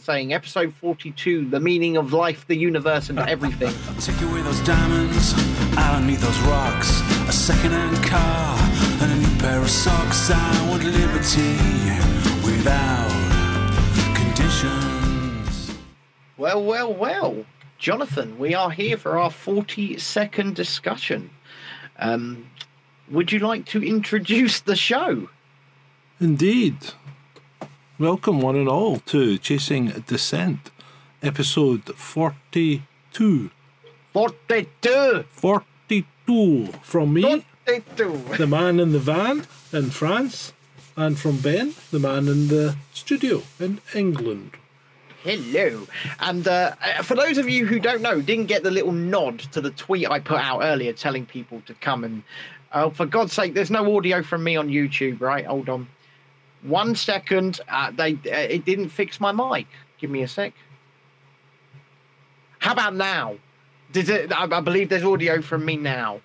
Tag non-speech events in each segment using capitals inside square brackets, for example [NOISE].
saying episode 42 the meaning of life the universe and everything [LAUGHS] Take away those diamonds, I don't need those rocks. A second-hand car and a new pair of socks. I want liberty without conditions. well well well jonathan we are here for our 40 second discussion um, would you like to introduce the show Indeed. Welcome, one and all, to Chasing Dissent, episode 42. 42 42 from me, 42 the man in the van in France, and from Ben, the man in the studio in England. Hello. And uh, for those of you who don't know, didn't get the little nod to the tweet I put out earlier telling people to come and, oh, for God's sake, there's no audio from me on YouTube, right? Hold on. One second. Uh, they uh, It didn't fix my mic. Give me a sec. How about now? Did it, I, I believe there's audio from me now.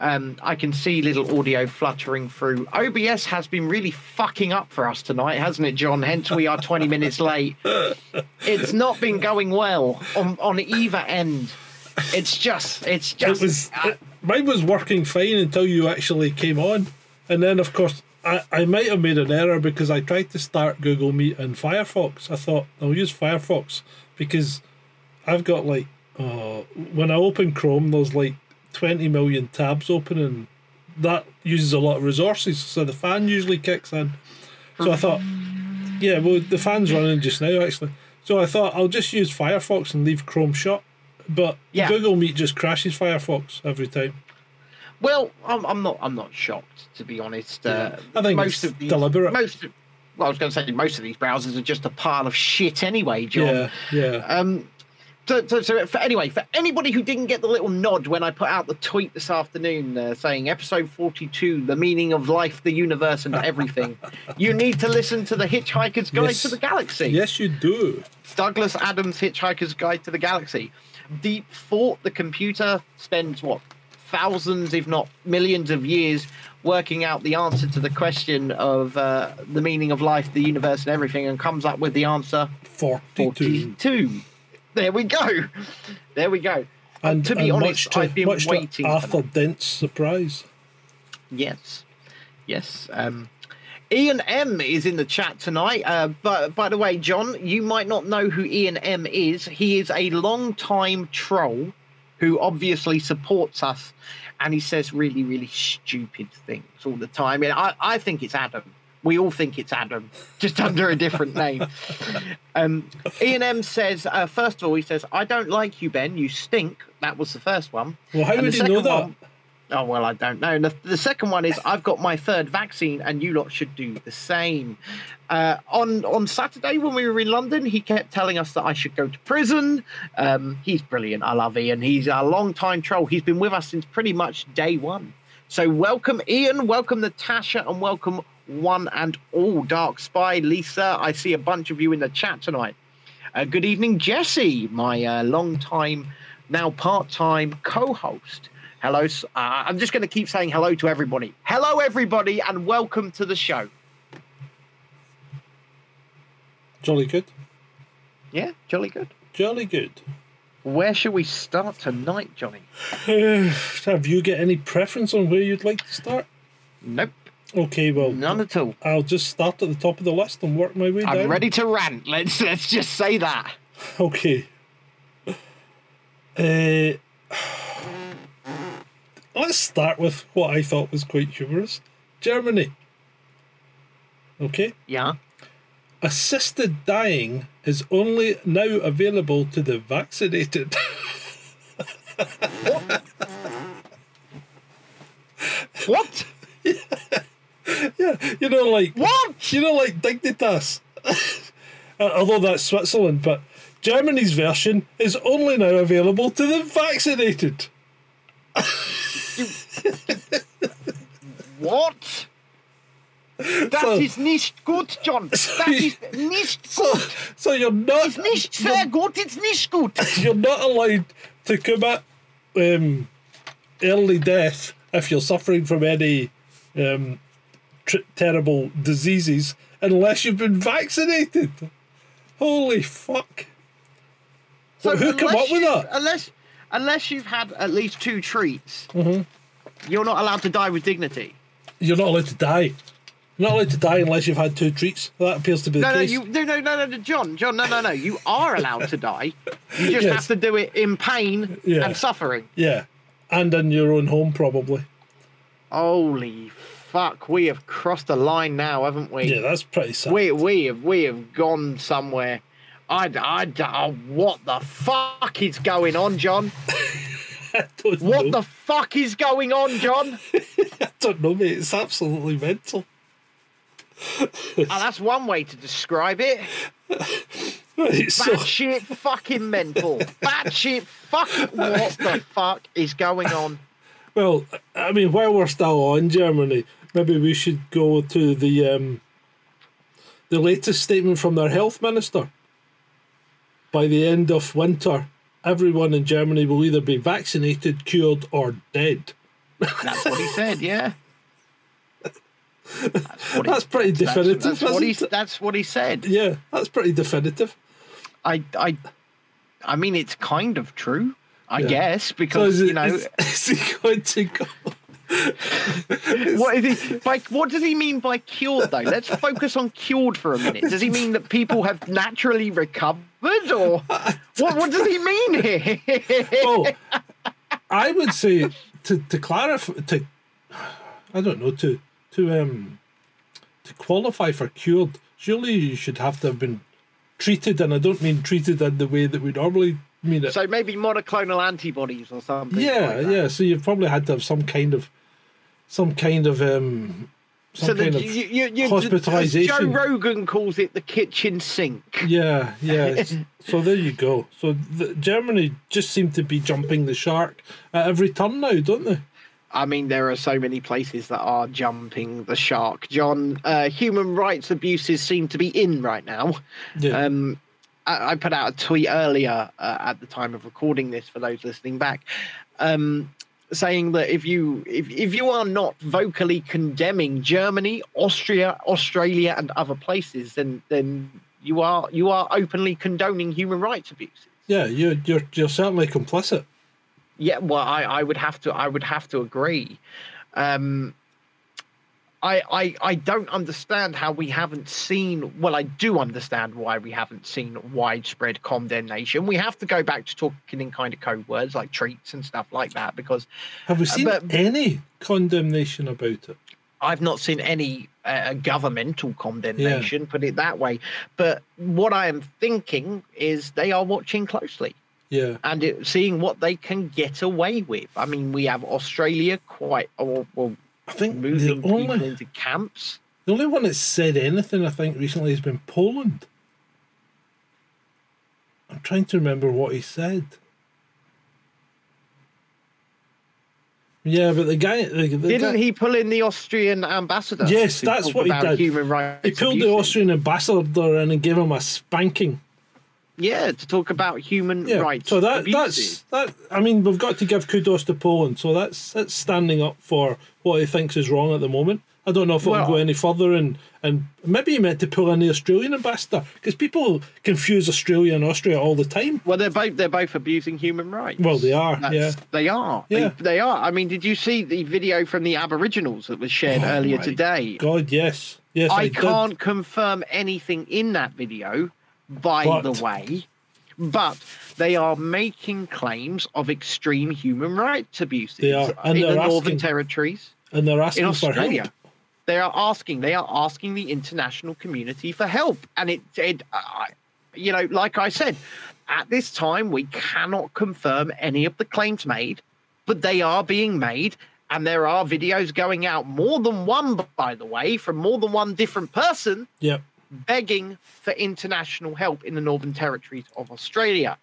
Um, I can see little audio fluttering through. OBS has been really fucking up for us tonight, hasn't it, John? Hence, we are 20 minutes late. It's not been going well on, on either end. It's just, it's just. it was uh, it- mine was working fine until you actually came on, and then of course I, I might have made an error because I tried to start Google Meet in Firefox. I thought I'll use Firefox because I've got like uh, when I open Chrome, there's like twenty million tabs open, and that uses a lot of resources. So the fan usually kicks in. So I thought, yeah, well the fan's running just now actually. So I thought I'll just use Firefox and leave Chrome shut. But Yeah. Google Meet just crashes Firefox every time. Well, I'm, I'm not. I'm not shocked to be honest. Uh, I think most of these, deliberate. Most. Of, well, I was going to say most of these browsers are just a pile of shit anyway, John. Yeah, yeah. Um, so, so, so for, anyway, for anybody who didn't get the little nod when I put out the tweet this afternoon uh, saying episode 42, the meaning of life, the universe, and everything, [LAUGHS] you need to listen to the Hitchhiker's Guide Yes. to the Galaxy. yes, you do. Douglas Adams' Hitchhiker's Guide to the Galaxy. Deep thought, the computer spends what thousands, if not millions, of years working out the answer to the question of uh, the meaning of life, the universe, and everything, and comes up with the answer 42. 42. There we go. There we go. And to be and honest, much to, I've been much to waiting for Arthur. Dent's surprise. Yes, yes. Um, Ian M is in the chat tonight. Uh, but by the way, John, you might not know who Ian M is. He is a long-time troll who obviously supports us, and he says really, really stupid things all the time. And I, I think it's Adam. We all think it's Adam, [LAUGHS] just under a different name. [LAUGHS] Um, Ian M says, uh, first of all, he says, "I don't like you, Ben. You stink." That was the first one. Well, how And would the he know that? one- Oh well, I don't know. The, the second one is I've got my third vaccine, and you lot should do the same. Uh, on on Saturday when we were in London, he kept telling us that I should go to prison. Um, he's brilliant. I love Ian. He's a long time troll. He's been with us since pretty much day one. So welcome Ian, welcome Natasha, and welcome one and all Dark Spy, Lisa. I see a bunch of you in the chat tonight. Uh, good evening, Jesse, my uh, long time, now part time co host. Hello. Uh, I'm just going to keep saying hello to everybody. Hello, everybody, and welcome to the show. Jolly good. Yeah, jolly good. Jolly good. Where shall we start tonight, Johnny? [SIGHS] Have you got any preference on where you'd like to start? Nope, Okay, well, none at all. I'll just start at the top of the list and work my way down. I'm ready to rant. Let's let's just say that. [LAUGHS] Okay. Uh, let's start with what I thought was quite humorous Germany. Okay. Yeah. Assisted dying is only now available to the vaccinated. [LAUGHS] What? yeah, [LAUGHS] yeah, you know, like What? you know, like Dignitas. [LAUGHS] Uh, Although that's Switzerland, but Germany's version is only now available to the vaccinated. What? Das So- ist nicht gut, John. [LAUGHS] Das ist nicht gut. So you're not Nicht sehr gut, it's nicht gut. [LAUGHS] you're not allowed to commit um, early death if you're suffering from any um, tr- terrible diseases unless you've been vaccinated. Holy fuck! So Well, who come up with that? Unless, unless you've had at least two treats, Mm-hmm. You're not allowed to die with dignity. You're not allowed to die. You're not allowed to die unless you've had two treats. That appears to be the No, no, case. you, no, no, no, no, John, John, no, no, no. You are allowed to die. You just Yes. have to do it in pain Yeah. and suffering. Yeah, and in your own home probably. Holy fuck, we have crossed a line now, haven't we? Yeah, that's pretty sad. we we have we have gone somewhere. I, I, oh, what the fuck is going on, John? [LAUGHS] [LAUGHS] What know. the fuck is going on, John? [LAUGHS] I don't know, mate. It's absolutely mental. Oh, that's one way to describe it. [LAUGHS] Right, so Batshit fucking mental. Batshit fuck. What the fuck is going on? Well, I mean, while we're still on Germany, maybe we should go to the um, the latest statement from their health minister. By the end of winter, everyone in Germany will either be vaccinated, cured, or dead. That's what he [LAUGHS] said. Yeah. That's, he- That's pretty that's- definitive, That's, what he. That's what he said. Yeah, that's pretty definitive. I. I. I mean, it's kind of true. I Yeah. guess So because is, it, you know is, [LAUGHS] is he going to go? [LAUGHS] what is he by what does he mean by cured though? Let's focus on cured for a minute. Does he mean that people have naturally recovered or what what does he mean here? Well, I would say to to clarify to I don't know to to um to qualify for cured. Surely you should have to have been treated, and I don't mean treated in the way that we normally mean it. so maybe monoclonal antibodies or something. yeah, like that. yeah. So you've probably had to have some kind of some kind of um some So kind the, of you, you, you, hospitalisation. Joe Rogan calls it the kitchen sink. Yeah, yeah. [LAUGHS] so there you go. So the, Germany just seem to be jumping the shark at every turn now, don't they? I mean, there are so many places that are jumping the shark. John, uh, human rights abuses seem to be in right now. Yeah. Um, I, I put out a tweet earlier uh, at the time of recording this for those listening back, um, saying that if you if, if you are not vocally condemning Germany, Austria, Australia, and other places, then then you are you are openly condoning human rights abuses. yeah, you're you're you're certainly complicit. Yeah, well, I, I would have to I would have to agree. Um, I, I I don't understand how we haven't seen. Well, I do understand why we haven't seen widespread condemnation. We have to go back to talking in kind of code words like treats and stuff like that because Have we seen but- any condemnation about it? I've not seen any uh, governmental condemnation, put it that way. But what I am thinking is they are watching closely. Yeah, and it, seeing what they can get away with. I mean, we have Australia quite, or, well, I think moving the people only into camps. the only one that's said anything I think recently has been Poland. I'm trying to remember what he said. Yeah, but the guy, the, the Didn't guy, he pull in the Austrian ambassador? Yes, that's what he did. Human rights. he pulled the? Austrian ambassador in and gave him a spanking. Yeah, to talk about human Yeah, rights. so that abuses. that's that. I mean, we've got to give kudos to Poland. So that's that's standing up for what he thinks is wrong at the moment. I don't know if it'll go any further, and and maybe he meant to pull in the Australian ambassador because people confuse Australia and Austria all the time. Well, they're both they're both abusing human rights. Well, they are, That's- yeah. they are. Yeah. They, they are. I mean, did you see the video from the Aboriginals that was shared Oh earlier today? God, yes, yes, I, I can't confirm anything in that video, by But- the way, but they are making claims of extreme human rights abuses They are, in the they're Northern Territories, and they're in asking for Australia. help. They are asking. They are asking the international community for help, and it, it I you know, like I said, at this time we cannot confirm any of the claims made, but they are being made. And there are videos going out, more than one, by the way, from more than one different person Yep. Begging for international help in the Northern Territories of Australia.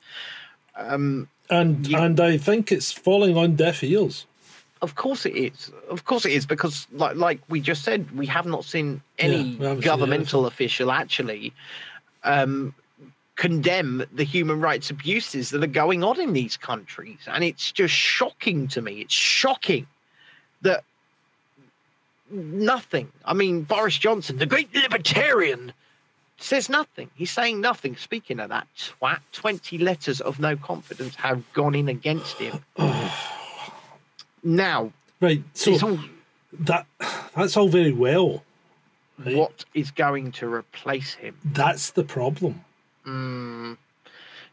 Um, And You- and I think it's falling on deaf ears. of course it is. Of course it is because, like, like we just said, we have not seen any Yeah, haven't seen governmental official actually um, condemn the human rights abuses that are going on in these countries, and it's just shocking to me. It's shocking that nothing. I mean, Boris Johnson, the great libertarian, says nothing. He's saying nothing. Speaking of that twat, 20 letters of no confidence have gone in against him. now, Right. So all, that that's all very well. Right? what is going to replace him? That's the problem. Hmm.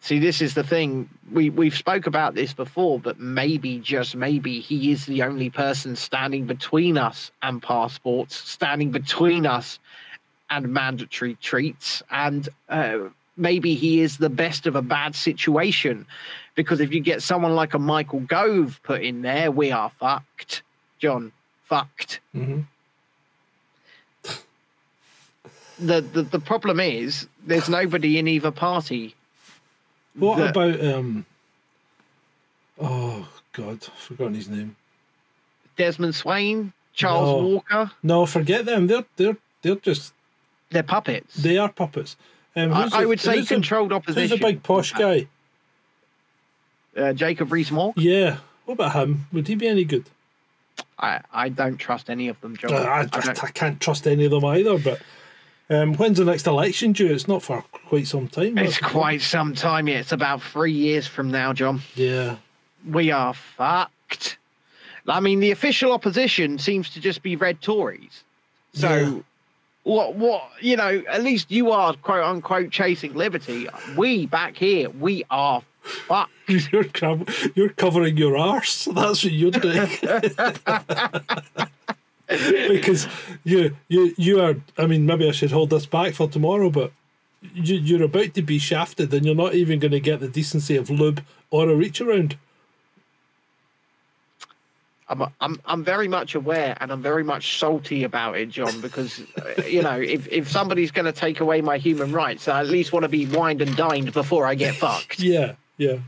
See, this is the thing. We we've spoke about this before, but maybe just maybe he is the only person standing between us and passports, standing between us and mandatory treats, and uh, maybe he is the best of a bad situation. Because if you get someone like a Michael Gove put in there, we are fucked, John. Fucked. Mhm. The, the the problem is there's nobody in either party What The- about um? Oh God, I've forgotten his name. Desmond Swayne, Charles No. Walker. No, forget them. They're they're they're just They're puppets. they are puppets. Um, I, who's I would say who's the- controlled Who's opposition. the big posh guy? Uh, Jacob Rees-Mogg. Yeah. What about him? Would he be any good? I, I don't trust any of them, John. Uh, I, I I, I can't trust any of them either. But um, when's the next election due? It's not for quite some time. it's quite some time yet. It's about three years from now, John. Yeah. We are fucked. I mean, the official opposition seems to just be red Tories. So, Yeah. what, what, you know, at least you are quote unquote chasing liberty. We back here, we are [LAUGHS] fucked. You're co- you're covering your arse. That's what you're doing. [LAUGHS] [LAUGHS] because you you you are. I mean, maybe I should hold this back for tomorrow, but you, you're about to be shafted, and you're not even going to get the decency of lube or a reach around. I'm, I'm, I'm very much aware and I'm very much salty about it, John, because, uh, you know, if, if somebody's going to take away my human rights, I at least want to be wined and dined before I get [LAUGHS] fucked. Yeah, yeah.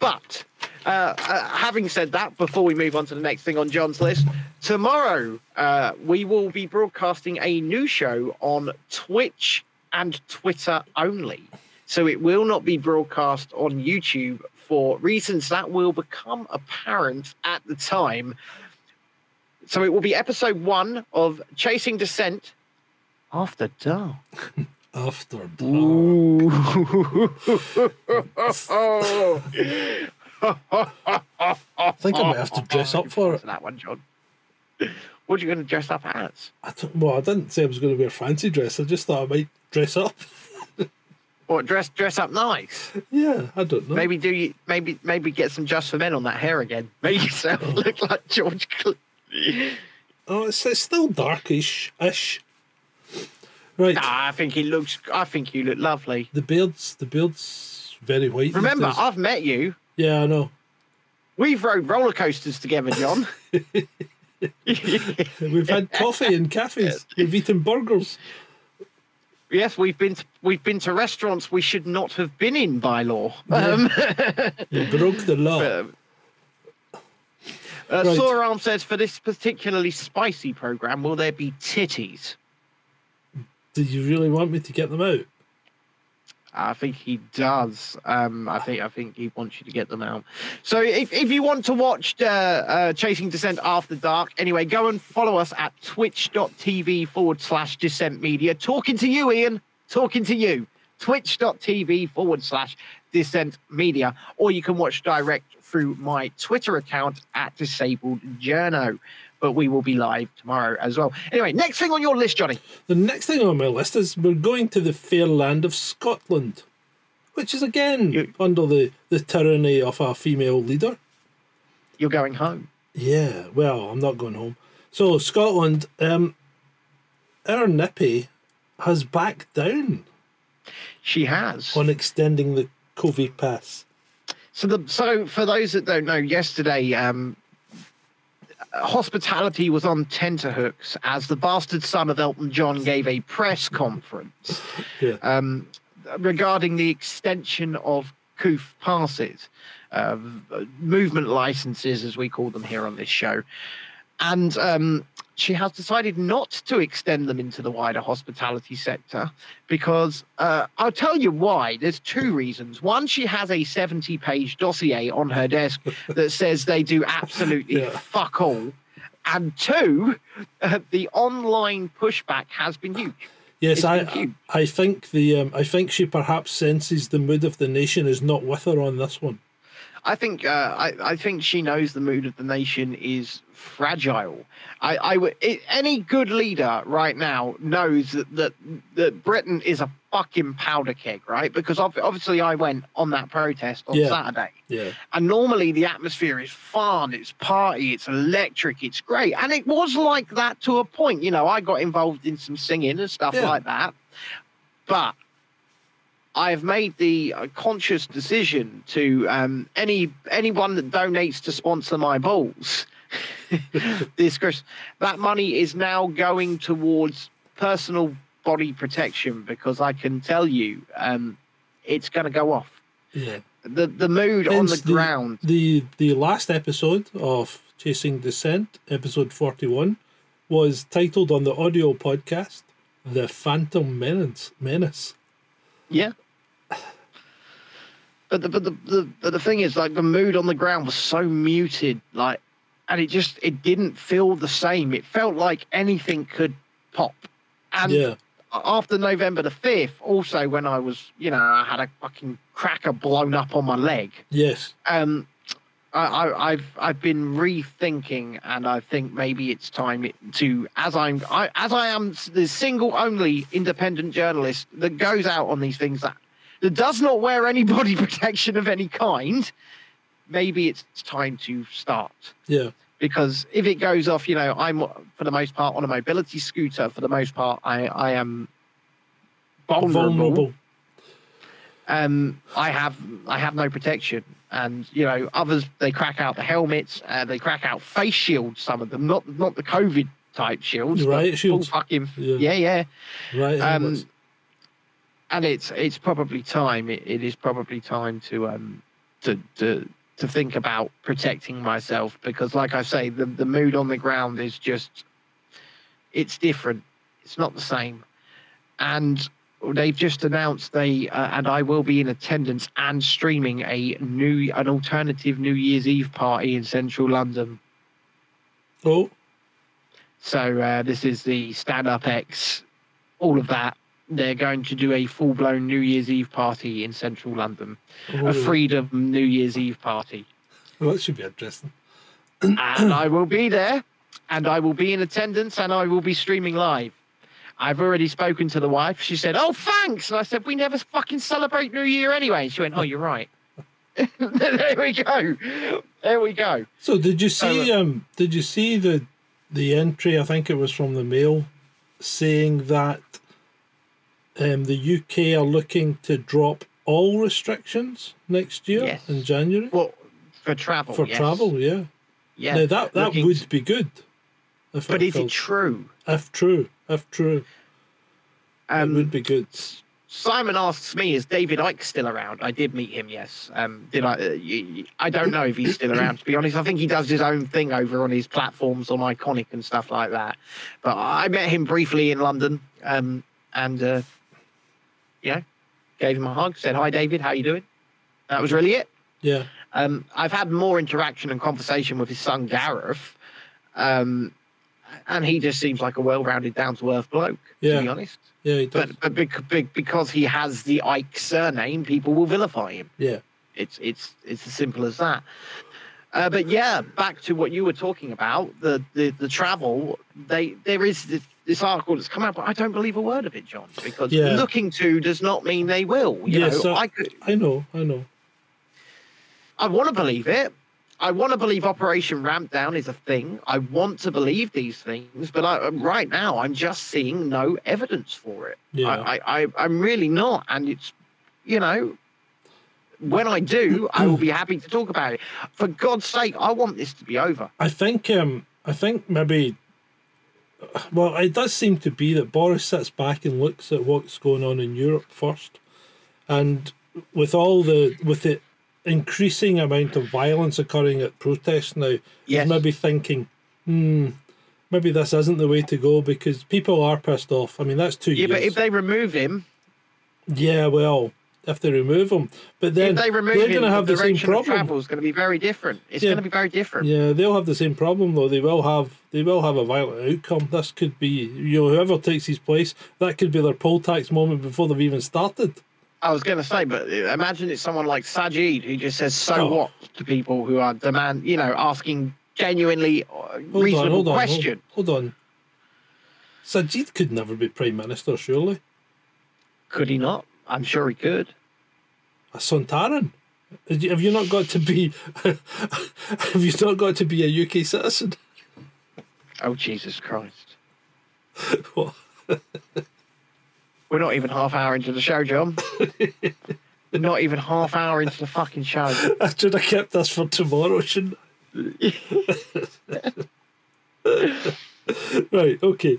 But uh, uh, having said that, before we move on to the next thing on John's list, tomorrow uh, we will be broadcasting a new show on Twitch and Twitter only. So it will not be broadcast on YouTube for reasons that will become apparent at the time. So it will be episode one of Chasing Dissent After Dark. [LAUGHS] After dark. [LAUGHS] [LAUGHS] I think I might have to dress up for it. [LAUGHS] that one, John. What are you going to dress up as? I don't, well, I didn't say I was going to wear fancy dress. I just thought I might dress up. [LAUGHS] Or dress dress up nice? Yeah, I don't know. Maybe do you maybe maybe get some just for men on that hair again. [LAUGHS] Make yourself oh. look like George. Clooney. Oh, it's, it's still darkish ish. Right. Nah, I think he looks. I think you look lovely. The beard's the beard's very white. Remember. I've met you. Yeah, I know. We've rode roller coasters together, John. [LAUGHS] [LAUGHS] We've had coffee in cafes. We've eaten burgers. yes, we've been to, we've been to restaurants we should not have been in by law. Um, [LAUGHS] We broke the law. Um, uh, Right. Says for this particularly spicy program, will there be titties? Do you really want me to get them out? I think he does. Um, I think I think he wants you to get them out. So if, if you want to watch uh, uh, Chasing Dissent After Dark, anyway, go and follow us at twitch.tv forward slash Dissent Media. Talking to you, Ian. Talking to you. Twitch.tv forward slash Dissent Media. Or you can watch direct through my Twitter account at Disabled Journo. But we will be live tomorrow as well. Anyway, next thing on your list, Johnny. The next thing on my list is we're going to the fair land of Scotland, which is again You- under the, the tyranny of a female leader. You're going home. Yeah, well, I'm not going home. So Scotland, um, our Nippy has backed down She has. on extending the COVID pass. So the so for those that don't know, yesterday um, hospitality was on tenterhooks as the bastard son of Elton John gave a press conference Yeah. um, regarding the extension of COOF passes, uh, movement licenses, as we call them here on this show. And um, she has decided not to extend them into the wider hospitality sector because uh, I'll tell you why. There's two reasons. One, she has a 70 page dossier on her desk [LAUGHS] that says they do absolutely Yeah. fuck all. And two, uh, the online pushback has been huge. Yes, I huge. I think the um, I think she perhaps senses the mood of the nation is not with her on this one. I think uh, I, I think she knows the mood of the nation is fragile. I, it, any good leader right now knows that, that that Britain is a fucking powder keg, right? Because ob- obviously I went on that protest on Yeah. Saturday, Yeah, and normally the atmosphere is fun, it's party, it's electric, it's great, and it was like that to a point. You know, I got involved in some singing and stuff Yeah. like that, but I've made the uh, conscious decision to um, any anyone that donates to sponsor my balls [LAUGHS] this Chris, that money is now going towards personal body protection because I can tell you um, it's going to go off. yeah. The the mood on the the- ground. The the last episode of Chasing Dissent, episode forty one, was titled on the audio podcast "The Phantom Menace." Menace. Yeah. [SIGHS] But the, but the, the but the thing is, like the mood on the ground was so muted, like, and it just it didn't feel the same. It felt like anything could pop. And yeah, after November the fifth, also when I was, you know, I had a fucking cracker blown up on my leg. yes, Um, I, I, I've I've been rethinking, and I think maybe it's time to, as I'm, I, as I am the single only independent journalist that goes out on these things that that does not wear any body [LAUGHS] protection of any kind. Maybe it's time to start yeah, because if it goes off, you know, I'm for the most part on a mobility scooter. For the most part, I I am vulnerable. vulnerable. Um, I have I have no protection, and you know others they crack out the helmets, uh, they crack out face shields. Some of them, not not the COVID type shields, full shields. Fucking Yeah. yeah, yeah. Right. Um, and it's it's probably time. It, it is probably time to um to to to think about protecting myself because, like I say, the the mood on the ground is just it's different. It's not the same, and they've just announced they uh, and I will be in attendance and streaming a new an alternative New Year's Eve party in central London. oh, So uh, this is the Stand Up X, all of that. They're going to do a full blown New Year's Eve party in central London, oh, a Freedom New Year's Eve party, Well, that should be interesting. and I will be there, and I will be in attendance, and I will be streaming live. I've already spoken to the wife. She said, "Oh, thanks." And I said, "We never fucking celebrate New Year anyway." And she went, "Oh, you're right." [LAUGHS] there we go. There we go. So did you see um did you see the the entry I think it was from the Mail saying that um the UK are looking to drop all restrictions next year Yes. in January Well, for travel. for yes. travel, yeah. Yeah. Now that that Looking- would be good. If But is it true? if true, if true, it Um, would be good. Simon asks me, "Is David Icke still around?" I did meet him. Yes. Um, did I? Uh, y- y- I don't know if he's still around. To be honest, I think he does his own thing over on his platforms on Ickonic and stuff like that. But I met him briefly in London, um, and uh, yeah, gave him a hug. Said, "Hi, David. How you doing?" That was really it. Yeah. Um, I've had more interaction and conversation with his son Gareth, um, and he just seems like a well-rounded, down-to-earth bloke. Yeah. To be honest. Yeah, he does. But but bec- bec- because he has the Icke surname, people will vilify him. yeah. It's it's it's as simple as that. Uh, but yeah, back to what you were talking about the the, the travel. They there is this, this article that's come out, but I don't believe a word of it, John, because Yeah. looking to does not mean they will. You Yes, know, I could, I know, I know. I want to believe it. I want to believe Operation Ramp Down is a thing. I want to believe these things, but I, right now I'm just seeing no evidence for it. Yeah. I, I, I'm really not, and it's, you know, when I do, I will be happy to talk about it. For God's sake, I want this to be over. I think um I think maybe well it does seem to be that Boris sits back and looks at what's going on in Europe first. And with all the with the increasing amount of violence occurring at protests now, Yes. he's maybe thinking, hmm, maybe this isn't the way to go because people are pissed off. I mean that's two Yeah, years. but if they remove him, yeah, well, if they remove them. But then if they remove they're going to have the the same problem. travel is going to be very different. It's Yeah. going to be very different. Yeah, they'll have the same problem though. They will have they will have a violent outcome. This could be you know whoever takes his place. That could be their poll tax moment before they've even started. I was going to say, but imagine it's someone like Sajid who just says "so Oh. what" to people who are demand, you know, asking genuinely uh, Hold reasonable on, hold on, question. Hold, hold on. Sajid could never be prime minister, surely. Could he not? I'm sure he could. A Sontaran. Have you- not got to be? [LAUGHS] have you not got to be a UK citizen? Oh Jesus Christ! [LAUGHS] What? We're not even half hour into the show, John. [LAUGHS] not even half hour into the fucking show. I should have kept this for tomorrow, shouldn't I? right, okay.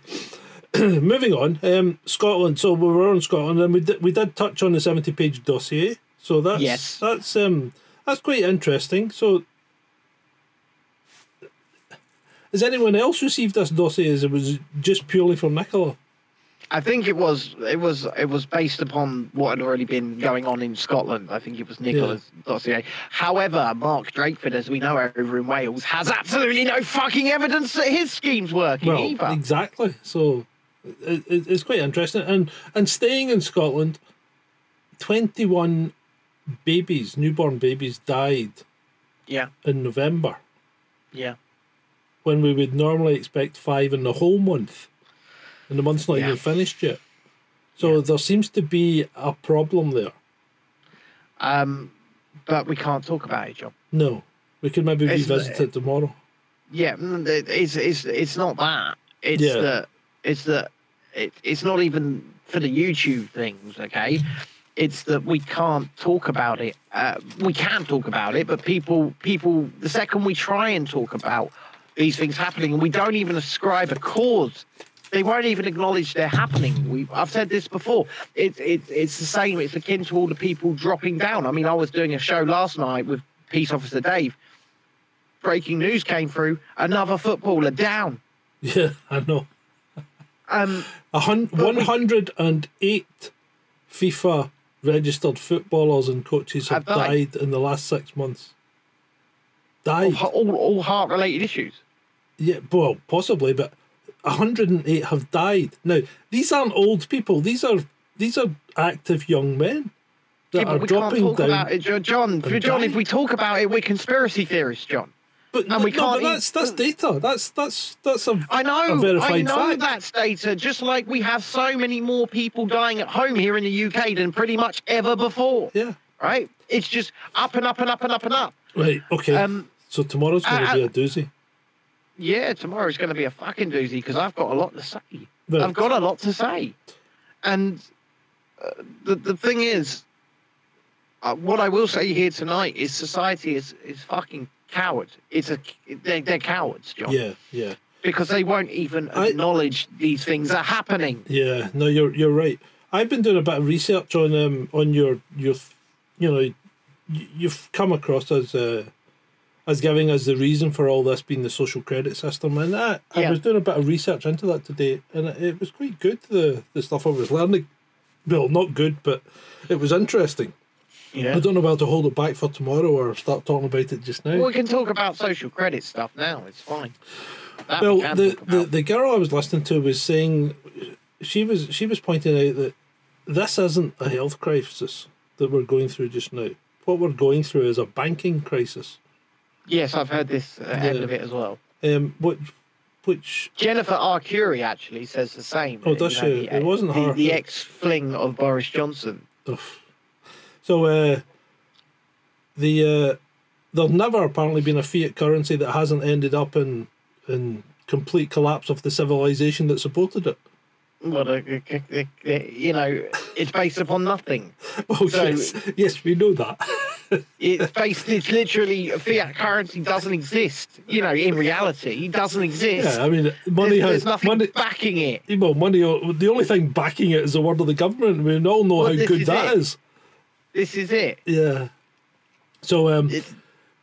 [CLEARS THROAT] Moving on, um, Scotland. So we were on Scotland, and we did, we did touch on the seventy-page dossier. So that's Yes. that's um that's quite interesting. So, has anyone else received this dossier? As it was just purely from Nicola? I think it was it was it was based upon what had already been going on in Scotland. I think it was Nicola's dossier. However, Mark Drakeford, as we know over in Wales, has absolutely no fucking evidence that his scheme's working Well, either. exactly. So it, it, it's quite interesting. And and staying in Scotland, twenty one babies, newborn babies, died Yeah, in November yeah. when we would normally expect five in the whole month, and the month's not Yeah. even finished yet. So there seems to be a problem there. Um, but we can't talk about it, John. No, we could maybe It's- revisit it tomorrow. Yeah, mm, it's it's it's not that. It's Yeah. that it's that it, it's not even for the YouTube things. Okay, it's that we can't talk about it. Uh, we can talk about it, but people people the second we try and talk about these things happening, and we don't even ascribe a cause. They won't even acknowledge they're happening. We, I've said this before. It's it's it's the same. It's akin to all the people dropping down. I mean, I was doing a show last night with Peace Officer Dave. Breaking news came through. Another footballer down. [LAUGHS] Yeah, I know. Um, hun- But we- 108 FIFA registered footballers and coaches have, Have died. in the last six months. Died. all, all heart related issues. Yeah, well, possibly, but 108 have died. Now, these aren't old people. These are these are active young men that Yeah, but are we can't dropping talk down. about it, Jo- John. John, if we talk about it, we're conspiracy theorists, John. But, and we can't but e- that's that's data. That's that's that's a I know, a I know fact. that's data. Just like we have so many more people dying at home here in the UK than pretty much ever before. Yeah. Right? It's just up and up and up and up and up. Right. Okay. Um, so tomorrow's going to I- be a doozy. Yeah, tomorrow's going to be a fucking doozy because I've got a lot to say. Right. I've got a lot to say, and uh, the the thing is, uh, what I will say here tonight is society is is fucking coward. It's a they're, they're cowards, John, Yeah. Yeah. because they won't even I- acknowledge these things are happening. Yeah, no, you're you're right. I've been doing a bit of research on um on your your, you know, you've come across as uh, as giving us the reason for all this being the social credit system, and I, I Yeah. was doing a bit of research into that today, and it, it was quite good. The the stuff I was learning, well, not good, but it was interesting. Yeah. I don't know whether to hold it back for tomorrow or start talking about it just now. Well, we can talk about social credit stuff now. It's fine. That Well, can the, the the girl I was listening to was saying she was she was pointing out that this isn't a health crisis that we're going through just now. What we're going through is a banking crisis. yes, I've heard this uh, end Yeah. of it as well. Um, which which Jennifer Arcuri actually says the same. Oh, does You know, she? the- It wasn't the, her. The ex fling of Boris Johnson. ugh. So uh, the uh, there's never apparently been a fiat currency that hasn't ended up in in complete collapse of the civilization that supported it. Well, you know, it's based upon nothing. [LAUGHS] Oh So- yes, yes, we know that. [LAUGHS] It's based. It's literally a fiat currency doesn't exist. You know, in reality, it doesn't exist. yeah, I mean, money there's, has there's nothing money. backing it. Well, money. The only thing backing it is the word of the government. We all know Well, how good is that it. is. This is it. Yeah. So, um, It's,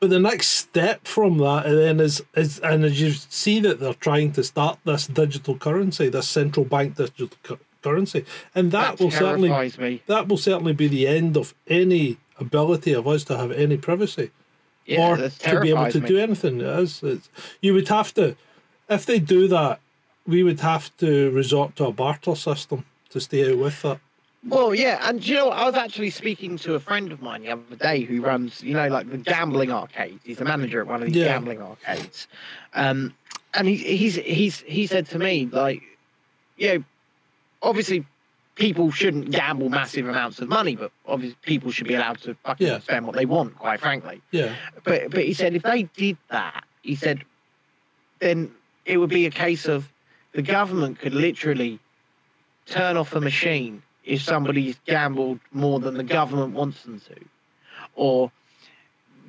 but the next step from that and then is is and as you see that they're trying to start this digital currency, this central bank digital cu- currency, and that, That will certainly me. that will certainly be the end of any ability of us to have any privacy Yeah, or to be able to me. do anything. It is, it's, you would have to, if they do that, we would have to resort to a barter system to stay out with that. Well, yeah, and do you know, what? I was actually speaking to a friend of mine the other day who runs, you know, like the gambling arcades. He's the manager at one of these Yeah. gambling arcades, um, and he, he's he's he said to me like, you know, obviously people shouldn't gamble massive amounts of money, but obviously people should be allowed to fucking Yeah. spend what they want, quite frankly. Yeah, But but he said if they did that, he said, then it would be a case of the government could literally turn off a machine if somebody's gambled more than the government wants them to, or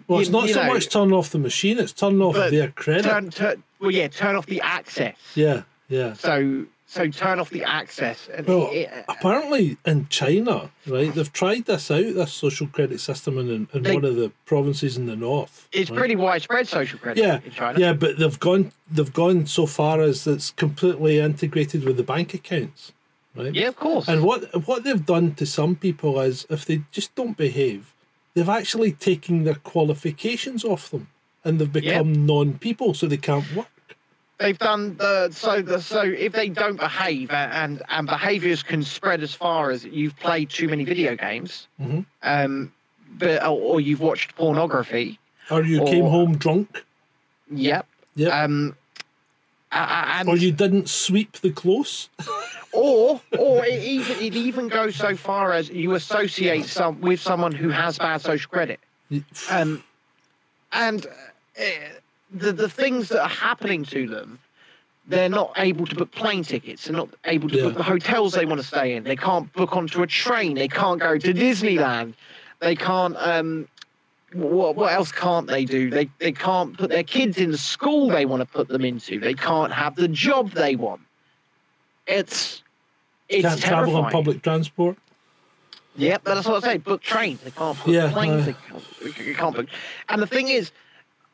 well, You- it's not you so know, much turning off the machine; it's turning off their credit. turn turn well yeah turn off the access. yeah, yeah. So so turn off the access. And Well, it- uh, apparently in China, right, they've tried this out, this social credit system in, in They- one of the provinces in the north. it's right? pretty widespread social credit yeah, in China. yeah, but they've gone they've gone so far as it's completely integrated with the bank accounts, right? Yeah, of course. And what what they've done to some people is if they just don't behave, they've actually taken their qualifications off them, and they've become non-people, so they can't work. they've done the so the so if they don't behave and and behaviors can spread as far as you've played too many video games Mhm. um but or, or you've watched pornography Or you came home drunk. yep Yep. um a- a- and or you didn't sweep the close. [LAUGHS] or or it even it even goes so far as you associate some with someone who has bad social credit. Um and uh, the the things that are happening to them they're not able to book plane tickets. They're not able to Yeah. book the hotels they want to stay in. They can't book onto a train. They can't go to disneyland. They can't um what, what else can't they do they they can't put their kids in the school they want to put them into they can't have the job they want it's it's can't travel on public transport. Yep, that's what I say. Book trains. They can't book Yeah, planes. uh, they, can't, they can't book. And the thing is,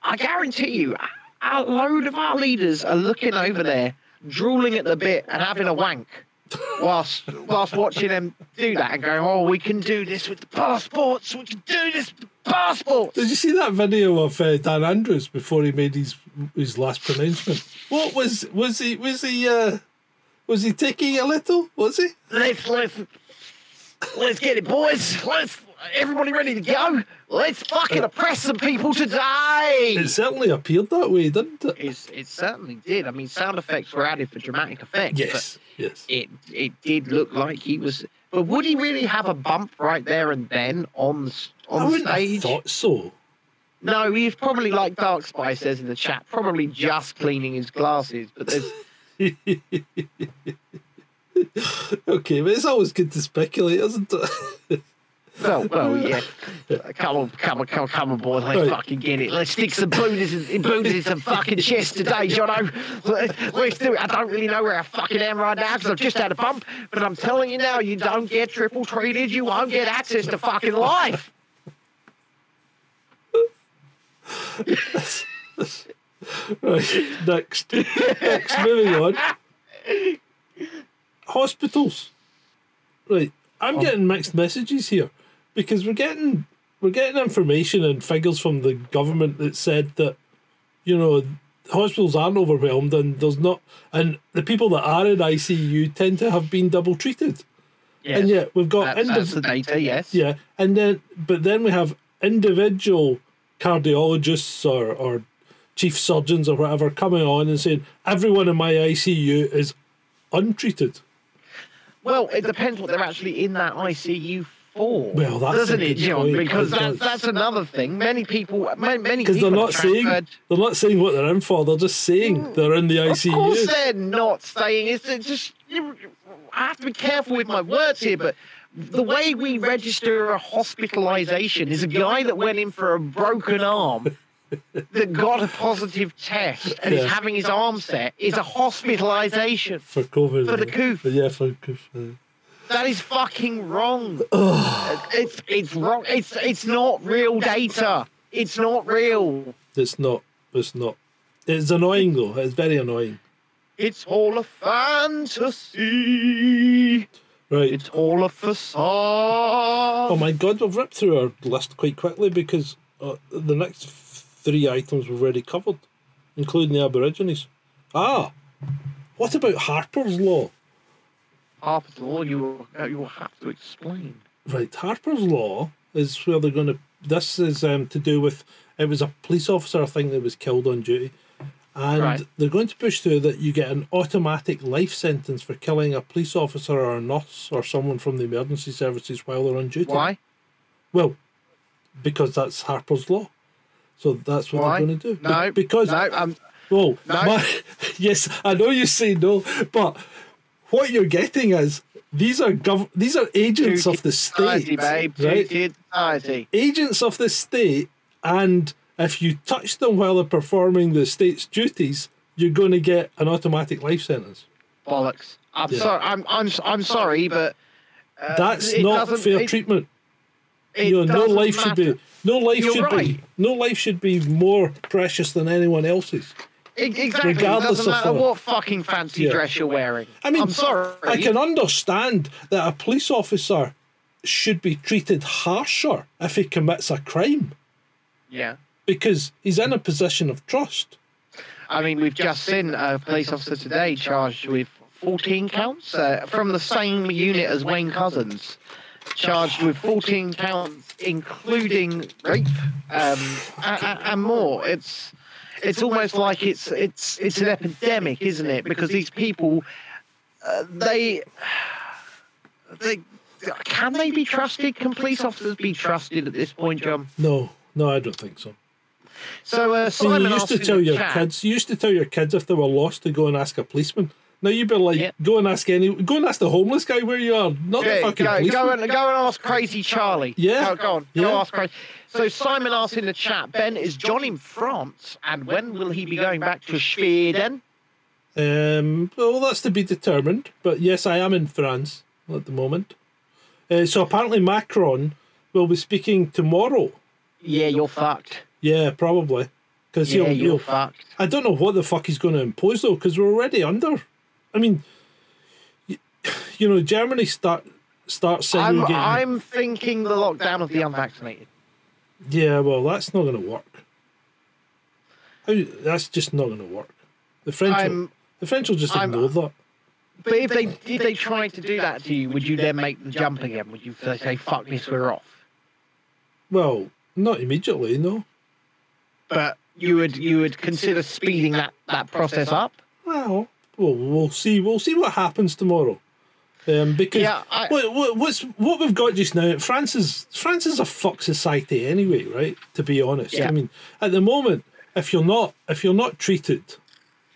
I guarantee you, a load of our leaders are looking over there, drooling at the bit and having a wank, whilst whilst watching them do that and going, "Oh, we can do this with the passports. We can do this with the passports." Did you see that video of uh, Dan Andrews before he made his his last pronouncement? What was was he was he uh, was he taking a little? Was he? Let's let's let's get it, boys. Let's everybody ready to go. Let's fucking uh, oppress some people today. It certainly appeared that way, didn't it? It's, it certainly did. I mean, sound effects were added for dramatic effect. Yes, yes. But it it did look like he was. But would he really have a bump right there and then on the s- I on wouldn't stage? have thought so. No, he's probably like Dark Spy says in the chat, probably just cleaning his glasses. But there's [LAUGHS] Okay, but it's always good to speculate, isn't it? [LAUGHS] [LAUGHS] well, well, yeah. Come on, come on, come on, come on, boys. Let's fucking get it. Let's stick some booners in, booners in some fucking chest today, Jono. Let's, let's do it. I don't really know where I fucking am right now because I've just had a bump. But I'm telling you now, you don't get triple treated. You won't get access to fucking life. right, next. next, moving on. Hospitals. Right, I'm oh. getting mixed messages here because we're getting we're getting information and figures from the government that said that you know hospitals aren't overwhelmed and there's not and the people that are in ICU tend to have been double treated. And yet we've got that's, indiv- the data, yes. yeah, and then but then we have individual cardiologists or, or chief surgeons or whatever coming on and saying everyone in my ICU is untreated. Well, it depends what they're actually in that ICU for. Well, that's doesn't it, John? point, Because that's, that's another thing. Many people, many, many Because people they're not saying they're not saying what they're in for. They're just saying mm. they're in the ICU. Of course, they're not saying it's just. You, I have to be careful with my words here, but the way we register a hospitalization is a guy that went in for a broken arm. [LAUGHS] that got a positive test and is having his arm set is a hospitalization. For COVID, For the coof. Yeah, for coof. That is fucking wrong. it's it's wrong. It's it's not real data. It's not real. It's not. It's not. It's annoying though. It's very annoying. It's all a fantasy. Right. It's all a facade. Oh my god, we've ripped through our list quite quickly because uh, the next three items we've already covered, including the Aborigines. Ah, what about Harper's Law? Harper's Law, you will, uh, you will have to explain. Right, Harper's Law is where they're going to. This is um, to do with. It was a police officer, I think, that was killed on duty. And Right. they're going to push through that you get an automatic life sentence for killing a police officer or a nurse or someone from the emergency services while they're on duty. Why? Well, because that's Harper's Law. So that's what Why? they're going to do. Be- No, because no, um, well, no. my- [LAUGHS] yes, I know you say no, but what you're getting is these are gov- these are agents of the state, babe. right? Agents of the state, and if you touch them while they're performing the state's duties, you're going to get an automatic life sentence. Bollocks. I'm Yeah. sorry. I'm, I'm, I'm sorry, but uh, That's not fair it- treatment. it you know, no life should be no life You're should be no life should be more precious than anyone else's. Exactly. regardless it doesn't of matter what- what fucking fancy Yeah. dress you're wearing. I mean, I'm sorry. I can understand that a police officer should be treated harsher if he commits a crime Yeah. because he's in a position of trust. I mean, we've just seen a police officer today charged with 14 counts uh, from the same unit as Wayne Couzens, charged with 14 counts, including rape um, and, and more. It's it's almost like it's it's it's an epidemic, isn't it? Because these people, uh, they they can they be trusted? Can police officers be trusted at this point, John? No, no, I don't think so. So uh, I mean, Simon you used to tell your chat- kids, you used to tell your kids if they were lost to go and ask a policeman. Now you'd be like, Yeah. go and ask any, go and ask the homeless guy where you are, not Yeah, the fucking go, policeman. go and go and ask Crazy Charlie. Yeah, go, go on, yeah. go ask Crazy. So Simon asked in the chat, Ben, is John in France, and when will he be going back to Sweden? Um, well, that's to be determined. But yes, I am in France at the moment. Uh, so apparently Macron will be speaking tomorrow. Yeah, you're fucked. Yeah, probably. Because Yeah, he'll, you're he'll, fucked. I don't know what the fuck he's going to impose though, because we're already under. I mean, you, you know, Germany start start I'm. I'm thinking the lockdown of the unvaccinated. Yeah, well, that's not going to work. How, that's just not going to work. The French, will, I'm, the French will just I'm- ignore that. but if they if they tried to do that to you, would you then make them jump again? Would you say, "Fuck this, we're off"? Well, not immediately, no. But you would you would consider speeding that that process up? Well, well, we'll see. We'll see what happens tomorrow. Um, because Yeah, I- what, what, what's what we've got just now? France is France is a fuck society anyway, right? To be honest, Yeah. I mean, at the moment, if you're not if you're not treated,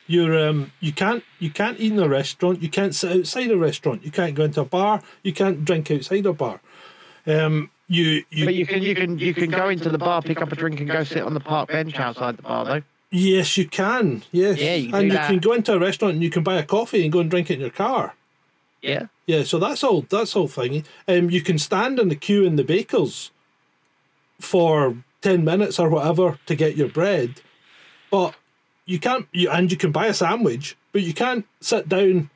you're um you can't you can't eat in a restaurant, you can't sit outside a restaurant, you can't go into a bar, you can't drink outside a bar. Um, you you But you can you can you can go into the bar, pick up a drink, and go sit on the park bench outside the bar, though. Yes, you can. Yes, Yeah, you can and you that. can go into a restaurant and you can buy a coffee and go and drink it in your car. Yeah. Yeah, so that's all. That's all thingy. Um, you can stand in the queue in the bakers for ten minutes or whatever to get your bread, but you can't. You and you can buy a sandwich, but you can't sit down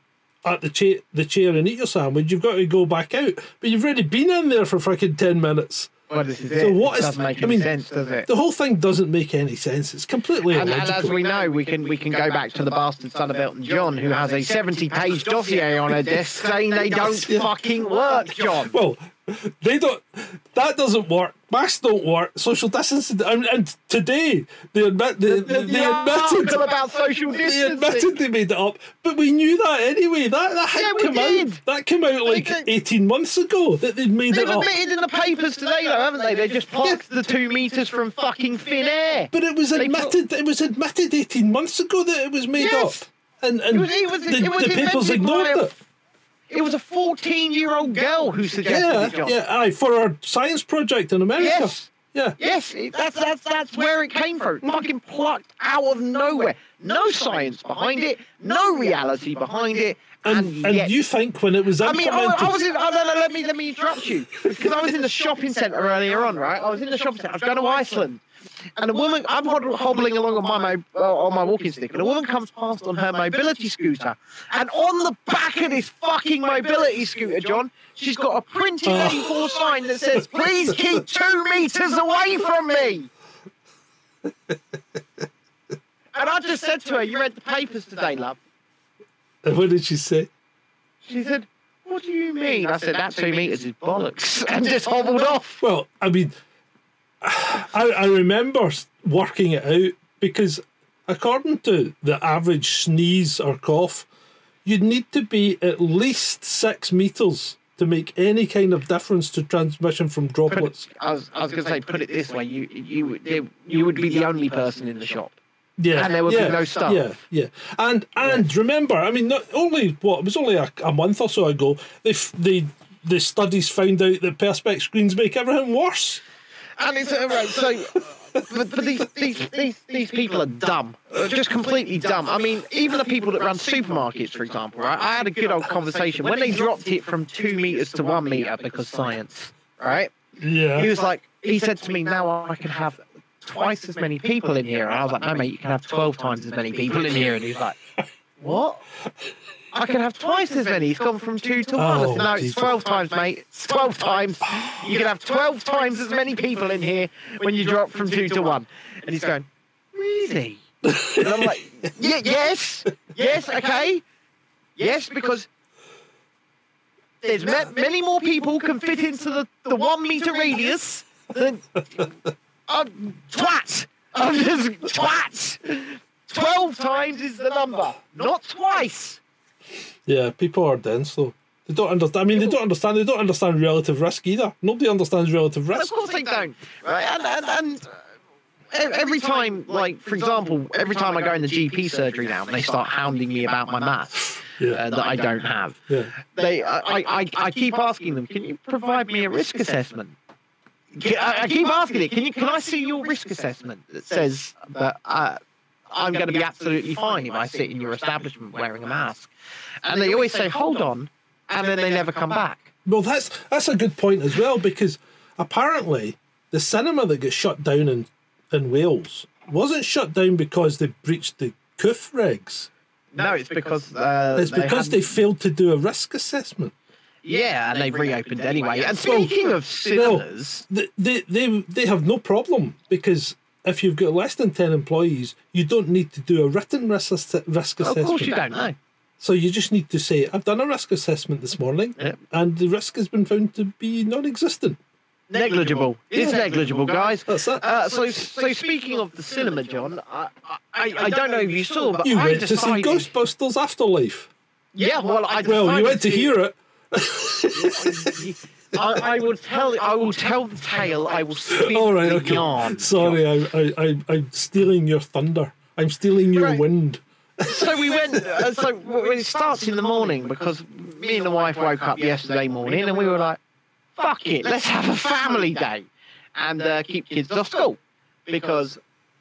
at the chair, the chair and eat your sandwich. You've got to go back out. But you've already been in there for freaking ten minutes. Well, this is So it. what it is- doesn't make I any mean, sense, does it? The whole thing doesn't make any sense. It's completely And, and as we know, we can we can go back to the bastard son of Elton John, who has a 70-page dossier on her desk saying they don't Yeah. fucking work, John. Well, they don't. That doesn't work. Masks don't work. Social distancing. And, and today they admit they, The, they, the admitted about social distancing. they distancing. admitted they made it up, but we knew that anyway. That that had Yeah, we come did. out. That came out like did. eighteen months ago that they'd made They've it up. They admitted in the papers today, though, haven't they? They just plucked the two meters from fucking thin air. But it was They admitted. It was admitted eighteen months ago that it was made Yes. up, and and It was, it was, the, it was the papers ignored it. It was a 14-year-old girl who suggested Yeah, it, John. yeah, aye, for our science project in America. Yes. Yeah. Yes, that's that's that's where it came from. Fucking plucked out of nowhere. No science behind it, no reality behind it, And, And and yet- you think when it was I mean, I, implemented, I was in. Oh, no, no, let me let me interrupt you because I was in the shopping centre earlier on, right? I was in the shopping centre. I was going to Iceland, and a woman. I'm hobbling along on my mo- uh, on my walking stick, and a woman comes past on her mobility scooter, and on the back of this fucking mobility scooter, John, she's got a printed Oh. A4 sign that says, "Please keep two meters away from me." And I just said to her, "You read the papers today, love." And what did she say? She said, What do you mean? I said, That two meters is bollocks. [LAUGHS] And just hobbled off. Well, I mean, I, I remember working it out because according to the average sneeze or cough, you'd need to be at least six meters to make any kind of difference to transmission from droplets. I was, I was going to say, put it this way you, you, would- you would be the only person in the shop. Yeah, And there would be yeah, no staff. Yeah, yeah, and and remember, I mean, not only what it was only a, a month or so ago. They f- they the studies found out that perspex screens make everything worse. And it's, uh, right, so, but, but these, these, these, these people are dumb. Just completely dumb. I mean, even the people that run supermarkets, for example, right? I had a good old conversation when they dropped it from two meters to one meter because science, right? Yeah, he was like, he said to me, now I can have twice as many people in here. And I was like, no, mate, you can have 12 times as many people in here. And he's like, what? I can have twice as many. It's gone from two to one. Oh, said, no, it's 12 times, mate. It's 12 times. You can have 12 times as many people in here when you drop from two to one. And he's going, really? And I'm like, [LAUGHS] yeah, yes, yes, okay. Yes, because there's ma- many more people can fit into the, the one meter radius than uh, twat. I'm just twat. Twelve times is the number, not twice. Yeah. People are dense though. They don't understand. I mean, they don't understand. They don't understand relative risk either. Nobody understands relative risk. Of course they don't, right? And and, and uh, every time, like for example, every time I go in the GP surgery now, and they start hounding me about my maths Yeah. uh, that I don't have. Yeah. they I, I, I- I keep asking them, can you provide me a risk assessment? Can- I, I keep asking it, can you can I see your risk assessment that says that uh, I'm going to be absolutely fine if I sit in your establishment wearing a mask? And they always say, hold on, and then they never come back. Well, that's that's a good point as well because apparently the cinema that got shut down in in Wales wasn't shut down because they breached the COOF regs. No, it's because uh, It's because they hadn't- failed to do a risk assessment. yeah, and they've reopened anyway. And speaking of cinemas, They, they they they have no problem because if you've got less than ten employees, you don't need to do a written risk, ass- risk of assessment. course you don't know. So you just need to say, "I've done a risk assessment this morning, Yep. and the risk has been found to be non-existent." Negligible. It's negligible, guys. That's it. Uh, so, so speaking of the cinema, John, I, I, I don't know if you saw, but You I went to see. Ghostbusters Afterlife. Yeah, well, I Well, you decided went to hear it. [LAUGHS] I, I will tell. I will tell the tale. I will spin All right, the okay. yarn. Sorry, I, I, I, I'm stealing your thunder. I'm stealing your Right. wind. So we went. Uh, [LAUGHS] so it starts in the morning, because me and the wife woke up yesterday morning, and we were like, "Fuck it, let's have a family day, and uh, keep kids off school," because.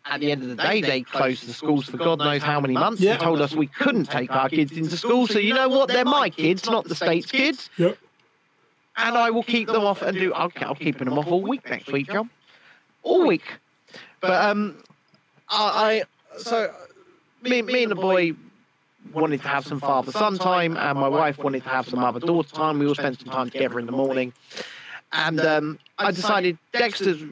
At the end of the day, they closed the schools for God knows how many months Yeah. and told us we couldn't take our kids into school. So you know what? They're my kids, not the state's kids. Yep. And I will keep them off and do. I'll, I'll keep them off all week next week, John. All week. But um, I, I so me, me and the boy wanted to have some father-son time, and my wife wanted to have some mother-daughter time. We all spent some time together in the morning, and um, I decided Dexter's.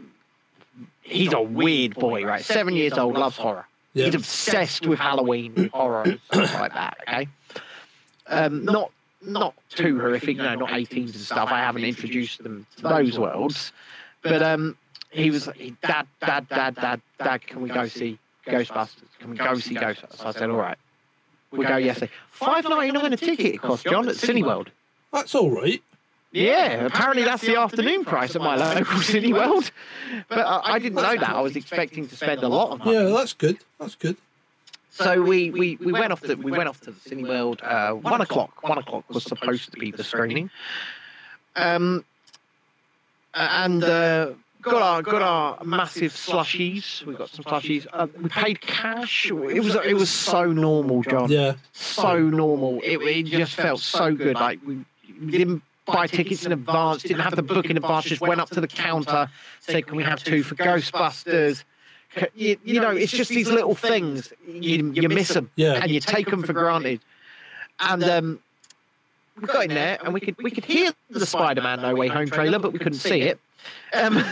He's a weird boy, right? Seven years old, loves horror. Yeah. He's obsessed with Halloween horror and stuff like that. Okay. Um, not not too horrific, you know, not 18s and stuff. I haven't introduced them to those worlds, but um, he was like, Dad, Dad, Dad, Dad, Dad, can we go see Ghostbusters? Can we go see Ghostbusters? I said, all right. We go yesterday. Five ninety nine a ticket it cost John at Cineworld. That's all right. Yeah, apparently that's the afternoon price at my local Cineworld. But I, I didn't know that. I was expecting to spend a lot of money. Yeah, that's good. That's good. So we, we, we went off to we went off to the Cineworld. Uh, one o'clock. One o'clock was supposed to be the screening. Um, and uh, got our got our massive slushies. We got some slushies. Uh, we paid cash. It was it was so normal, John. Yeah. So normal. It, it just felt so good. Like we, we didn't buy tickets in advance. Didn't have to book in advance. Just went up to the counter, said, "Can we have two for Ghostbusters?" C- You, you know, it's just these little things. You, you miss them Yeah. and you take them for granted. And um, we got in there, and we could we could hear the Spider-Man No Way Home trailer, but we couldn't see it. Um,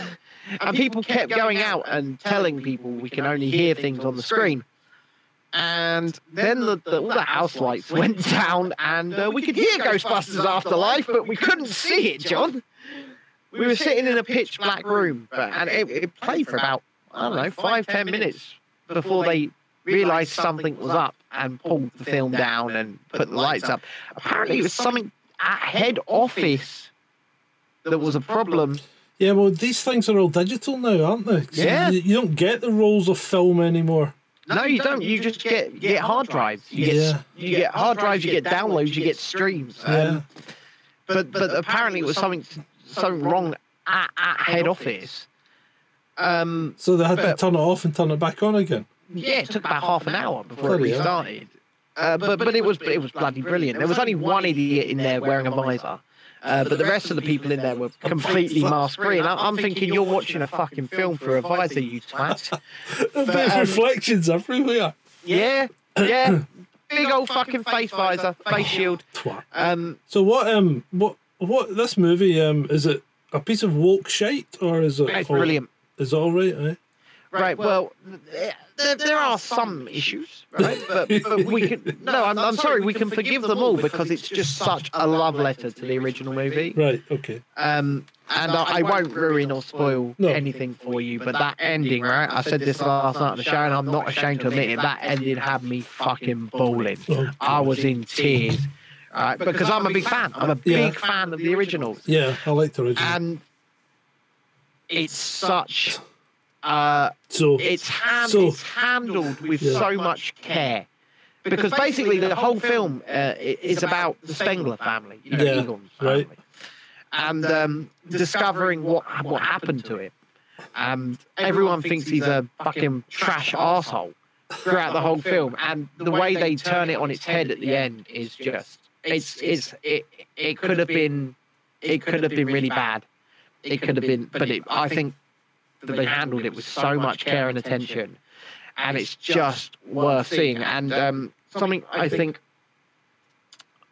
and people kept going out and telling people we can only hear things on the screen. And then the, the, all the house lights went [LAUGHS] down, and uh, we could hear Ghostbusters Afterlife, but we couldn't see it, John. We were sitting in a pitch black room, but, and it, it played for about I don't know five ten minutes before they realised something was up and pulled the film down and put the lights up. Apparently, it was something at head office that was a problem. Yeah, well, these things are all digital now, aren't they? So Yeah. You, you don't get the rolls of film anymore. No, you don't. You just get you get hard drives. You get Yeah. you get hard drives. You get downloads. You get streams. Um, Yeah. but but apparently it was something something wrong at, at head office. Um, So they had to turn it off and turn it back on again. yeah, it took about half an hour before it Bloody hell. restarted. Uh, but but it was it was bloody brilliant. There was only one idiot in there wearing a visor. Uh, but the rest of the people in there were completely mask free. And I- I'm thinking, you're watching a fucking film through a visor, you twat. [LAUGHS] A bit of um, reflections everywhere. Yeah, yeah. [CLEARS THROAT] Big old fucking face visor, face shield. Um, So what? Um, what? What? This movie? Um, is it a piece of woke shite or is it? it's brilliant. Is all right? Eh? Right. Well, there, there are some issues, right? [LAUGHS] But, but we can. No, I'm, I'm sorry. We can forgive them all because it's just such a love letter to the original movie. Right. Okay. Um, and I, I won't ruin or spoil No. anything for you. But that ending, right? I said this last night on the show, and I'm not ashamed to admit it. That ending had me fucking bawling. Oh, I was in tears. Right, because I'm a big fan. I'm a big Yeah. fan of the originals. Yeah, I like the original. and it's such uh so it's hand, So- it's handled with Yeah. so much care because basically the whole film uh, i- is about the Spengler family, you know, Yeah, Egon's family, right. and um, discovering what what happened to him. And everyone thinks he's a fucking trash asshole throughout the whole film, and the way they turn it on its head at the end is just it's it's it it could have been it could have been really bad. It could have been, but it, I think that they handled it with so much care and attention, and it's just worth seeing. And um, something I think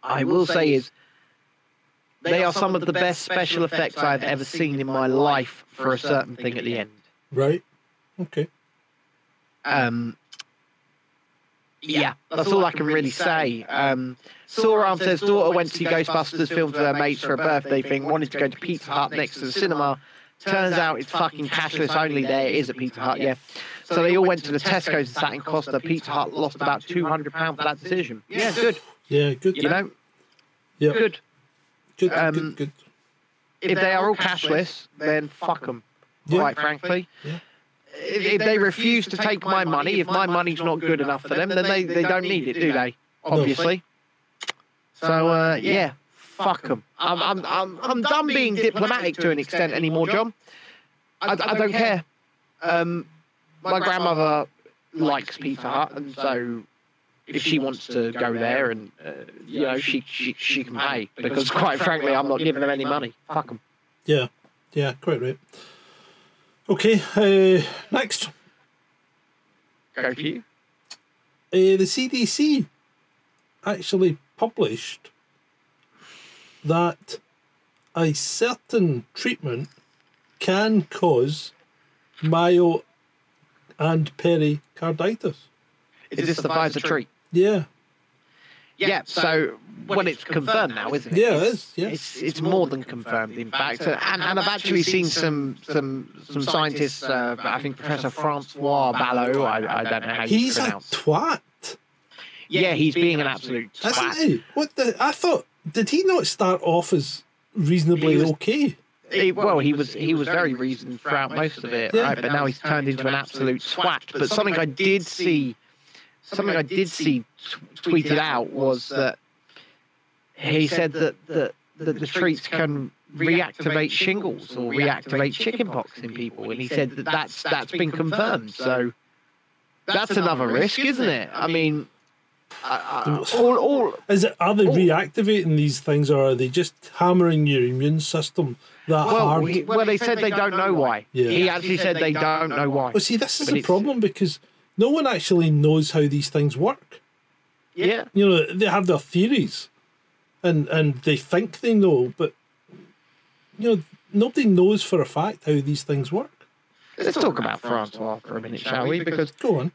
I will say is they are some of the best special effects I've ever seen in my life for a certain thing at the end. right. Okay. Um, yeah, that's all I can really say. Um, Saw says daughter went to see Ghostbusters film for her mates for a birthday thing, wanted to go to Pizza Hut next to the cinema. Turns out it's fucking cashless only there. It is at Pizza Hut, yeah. So they all went to the Tesco's and sat in Costa. Pizza Hut lost about £200 for that decision. Yeah, good. Yeah. Good. You know, Yeah. good. Good. um, good. Good. If they are all cashless, then fuck them, Yeah. quite frankly. Yeah. If, if they refuse to take my money, if my money's not good enough for them, then they, they don't need it, do they? Obviously. So, uh, yeah, fuck them. I'm, I'm, I'm, I'm done being diplomatic to an extent anymore, John. I, I don't care. Um, my grandmother likes Pizza Hut, and so if she wants to go there and, uh, you know, she, she, she can pay. Because, quite frankly, I'm not giving them any money. Fuck them. Yeah. Yeah. Quite right. Okay. Uh, next, Go you. uh, the CDC actually published that a certain treatment can cause myo and pericarditis. Is this the Pfizer treat? Yeah. Yeah, so when it's confirmed now, isn't it? Yeah, it It's- yeah. It's it's more than confirmed, in fact, Uh, and and I've actually seen some some some scientists. Uh, I think Professor Francois Balloux. I, I don't know how you He's a pronounce. twat, Yeah, he's being an absolute isn't twat. he? What the? I thought. Did he not start off as reasonably was- okay? He- well, he was he was very reasoned throughout most of it, Yeah. right? But now he's turned into an absolute twat. But something I did see, something I did see t- tweeted out was that he said that that, that the treats can reactivate shingles or reactivate chickenpox in people, and he said that that's that's been confirmed. So that's another risk, isn't it? I mean, uh, all all Is it are they Oh. reactivating these things, or are they just hammering your immune system that well, hard? he, well, they said they don't know why. Yeah. He actually said they don't know why. well, see, this is but the problem because no one actually knows how these things work. Yeah. You know, they have their theories, and and they think they know, but you know, nobody knows for a fact how these things work. Let's talk about Francois for a minute, shall we? Because Go on.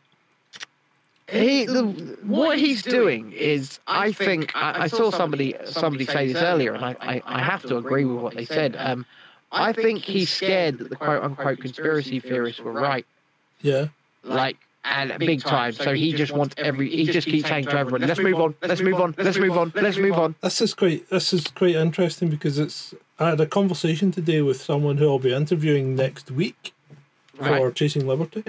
he, the, what he's doing is, I think, I, I saw somebody somebody say this earlier, and I, I, I have to agree with what they said. Um, I think he's scared that the quote unquote conspiracy theorists were right, Yeah. like, and big time. So he just wants every, he just keeps saying to everyone, let's move on, let's move on, let's move on, let's move on. This is quite this is quite interesting because it's I had a conversation today with someone who I'll be interviewing next week for Right. Chasing Liberty,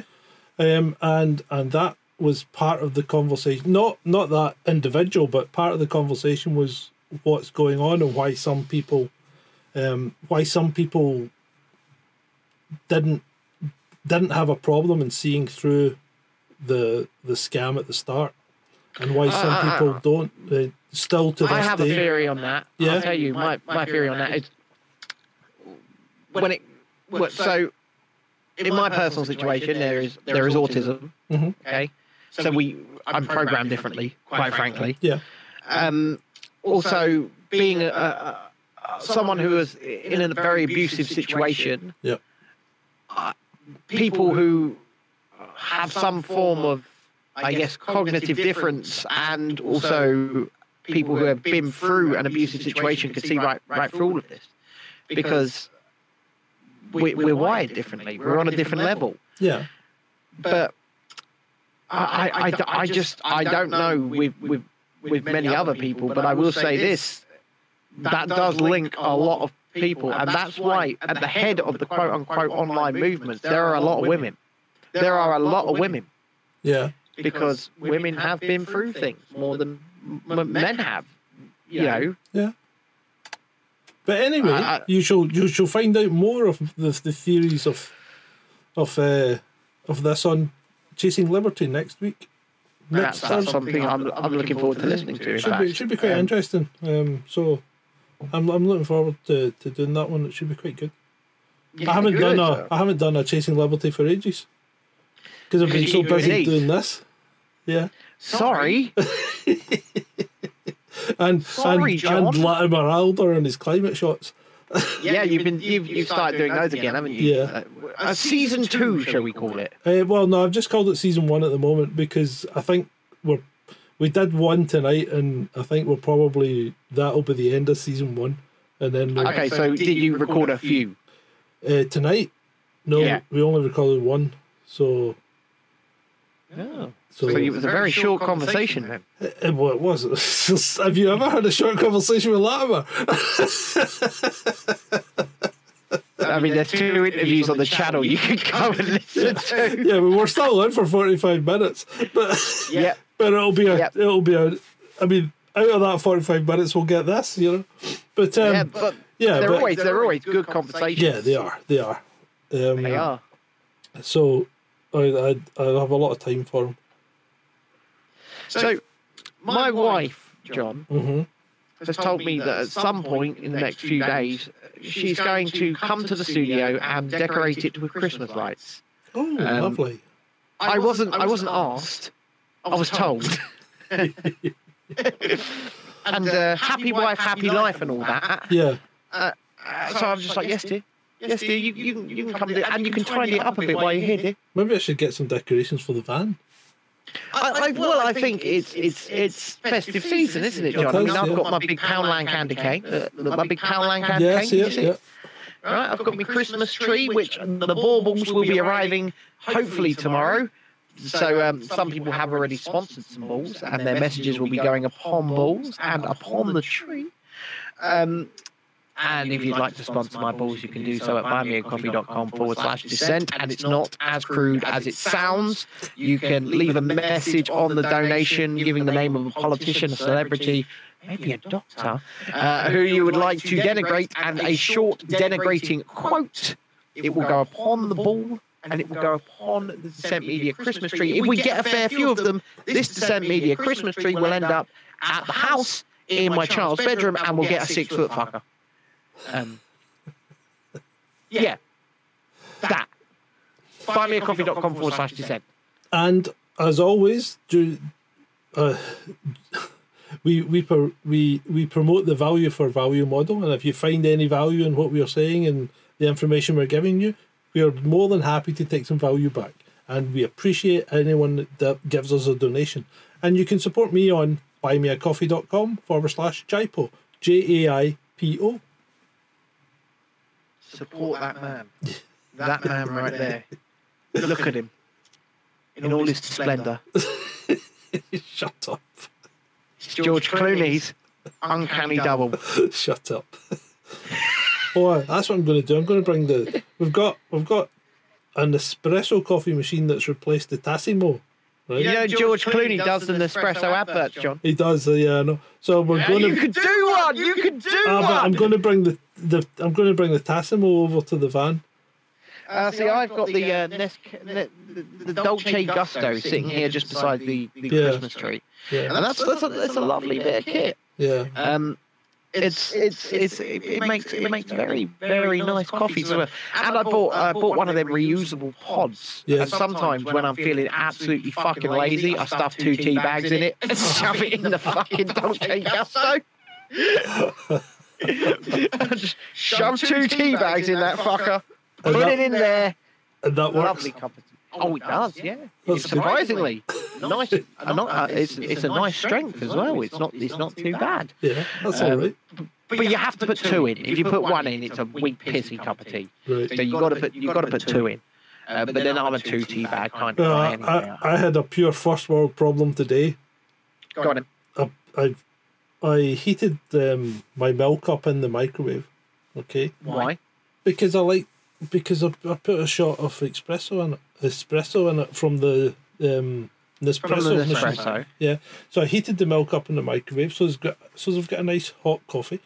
um, and and that was part of the conversation. Not not that individual, but part of the conversation was what's going on and why some people, um, why some people didn't didn't have a problem in seeing through the the scam at the start, and why some Uh, people don't. Uh, still to this I have a theory on that. Yeah? I'll tell you, my, my theory on that is when it, what, so in my personal situation, there is there is autism. Mhm. Okay, so we I'm programmed differently, quite frankly. Yeah. Um, also, being a, a, a, someone who is in a very abusive situation, Yeah. uh, people who have some form of, I guess, cognitive difference, and also people who have been through an abusive situation could see right right through all of this, because we, we're wired differently. We're on a different level Yeah. but I, I, I, I just I don't know with with with many other people, but I will say this: that does link a lot of people, and that's why at the head of the quote unquote online movements there are a lot of women. There are a lot of women Yeah. because women have been through things more than m- men have. You know, Yeah. But anyway, I- I- you shall you shall find out more of the, the theories of of uh, of this on Chasing Liberty next week. that's, Next that's Thursday. something I'm I'm looking forward to listening to. in should be fact. should be quite Um, interesting. Um, so I'm I'm looking forward to, to doing that one. It should be quite good. yeah, I haven't good. done a I haven't done a Chasing Liberty for ages because I've been so busy Indeed. doing this. Yeah, Sorry. [LAUGHS] and Sorry, and, John. and Latimer Alder and his climate shots. Yeah, you've been you've, you've started doing those again, haven't you? Yeah. Uh, uh, season two, shall we call it? Uh, well, no, I've just called it season one at the moment because I think we're we did one tonight, and I think we're probably that'll be the end of season one, and then we'll, Okay, so did you record a few? uh, tonight. No, Yeah. we only recorded one, so Oh. so, So it was a very short conversation then. Uh, uh, well, it was. [LAUGHS] Have you ever had a short conversation with Latimer? [LAUGHS] I mean, there's two interviews on the channel you can go and [LAUGHS] listen to. yeah, we were still on for forty five minutes, but Yeah. but it'll be a Yep. it'll be a. I mean, out of that forty five minutes, we'll get this, you know. But um, Yeah, but yeah, they're but- always they're always good conversations. Yeah, they are. They are. Um, They are. So I, I I have a lot of time for them. So my wife, John, hmm has told me that at some point in the next few days, she's going to come to the studio and decorate it with Christmas lights. Oh, Um, lovely. I wasn't I wasn't asked. I was told. [LAUGHS] and uh, happy wife, happy life, and all that. Yeah. Uh, so I'm just like, yes, dear. Yes, dear. You, you, can- you can come do and you can tidy it up a bit while you're here, dear. Maybe I should get some decorations for the van. I, I, well, I think it's it's it's festive season, isn't it, John? I mean, I've got my big Poundland candy cane, uh, my big Poundland candy Yeah, cane. see you it. Right, I've got my Christmas tree, which the baubles will be arriving hopefully tomorrow. So um, some people have already sponsored some balls, and their messages will be going upon balls and upon the tree. Um, And if you'd like to sponsor my balls, you can do so at buymeacoffee.com forward slash dissent. And it's not as crude as it sounds. You can leave a message on the donation giving the name of a politician, a celebrity, maybe a doctor, uh, who you would like to denigrate, and a short denigrating quote. It will go upon the ball and it will go upon the Dissent Media Christmas tree. If we get a fair few of them, this Dissent Media Christmas tree will end up at the house in my child's bedroom and we'll get a six foot fucker. Um, yeah. That. Buymeacoffee.com forward slash dissent. And as always, do, uh, we we pro- we we promote the value for value model, and if you find any value in what we are saying and the information we're giving you, we are more than happy to take some value back, and we appreciate anyone that gives us a donation. And you can support me on buymeacoffee.com forward slash Jaipo, J A I P O. Support that man. That man right there. Look at him. In all his splendour. [LAUGHS] Shut up. George Clooney's uncanny double. [LAUGHS] Shut up. [LAUGHS] oh, that's what I'm going to do. I'm going to bring the. We've got we've got an espresso coffee machine that's replaced the Tassimo. Right? You know George Clooney does the Nespresso adverts, John. He does. Uh, yeah, I know. So we're going to. You to. could do one. You could do Ah, but I'm going to bring the, the I'm going to bring the Tassimo over to the van. Uh, see, I've got the uh, Nes- Ne- the, the Dolce Gusto sitting here just beside the, the Yeah. Christmas tree, Yeah, and that's that's a, that's a lovely bit of kit. yeah. Um, it's it's it's it, it makes it makes very very nice coffees as well. And I bought I bought one of them reusable pods. Yeah. And sometimes when I'm feeling absolutely fucking lazy, I stuff two tea bags in it and shove it in the [LAUGHS] fucking Dolce Gusto. [LAUGHS] Shove two tea bags in that fucker. Put it in there. And that works. Lovely cup of tea. Oh, it does, yeah. That's Surprisingly, nice. not- uh, it's it's a nice strength as well. It's not it's not too bad. Yeah, that's Um, all right. But you have to put two in. If you put one in, it's a weak, pissy cup of tea. Right. So you got to put you got to put two in. Uh, but then I'm a two tea bag kind of Uh, guy anyway. I, I had a pure first world problem today. Got him. I I, I heated um, my milk up in the microwave. Okay, Why? because I like because I, I put a shot of espresso in it, espresso in it from the um, Nespresso, From the machine. Nespresso. Yeah, so I heated the milk up in the microwave, so it's got so I've got a nice hot coffee,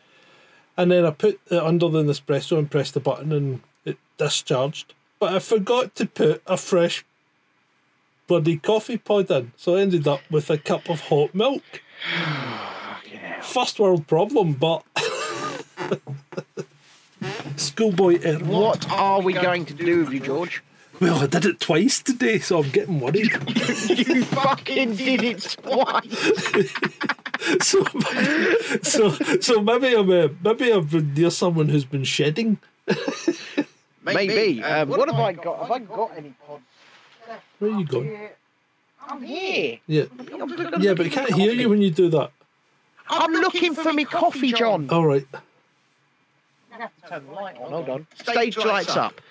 and then I put it under the Nespresso and pressed the button, and it discharged. But I forgot to put a fresh bloody coffee pod in, so I ended up with a cup of hot milk. [SIGHS] First world problem, but [LAUGHS] schoolboy error. What are we going to do with you, George? Well, I did it twice today, so I'm getting worried. [LAUGHS] you fucking did it twice. [LAUGHS] so, so, so maybe I'm uh, maybe I've been near someone who's been shedding. Maybe. Um, what have I got? Have I got any pods? Where are you going? I'm here. Yeah, yeah, but I can't hear you when you do that. I'm looking for me coffee, John. All right. Have to Turn the light on. Hold on. Stage lights up.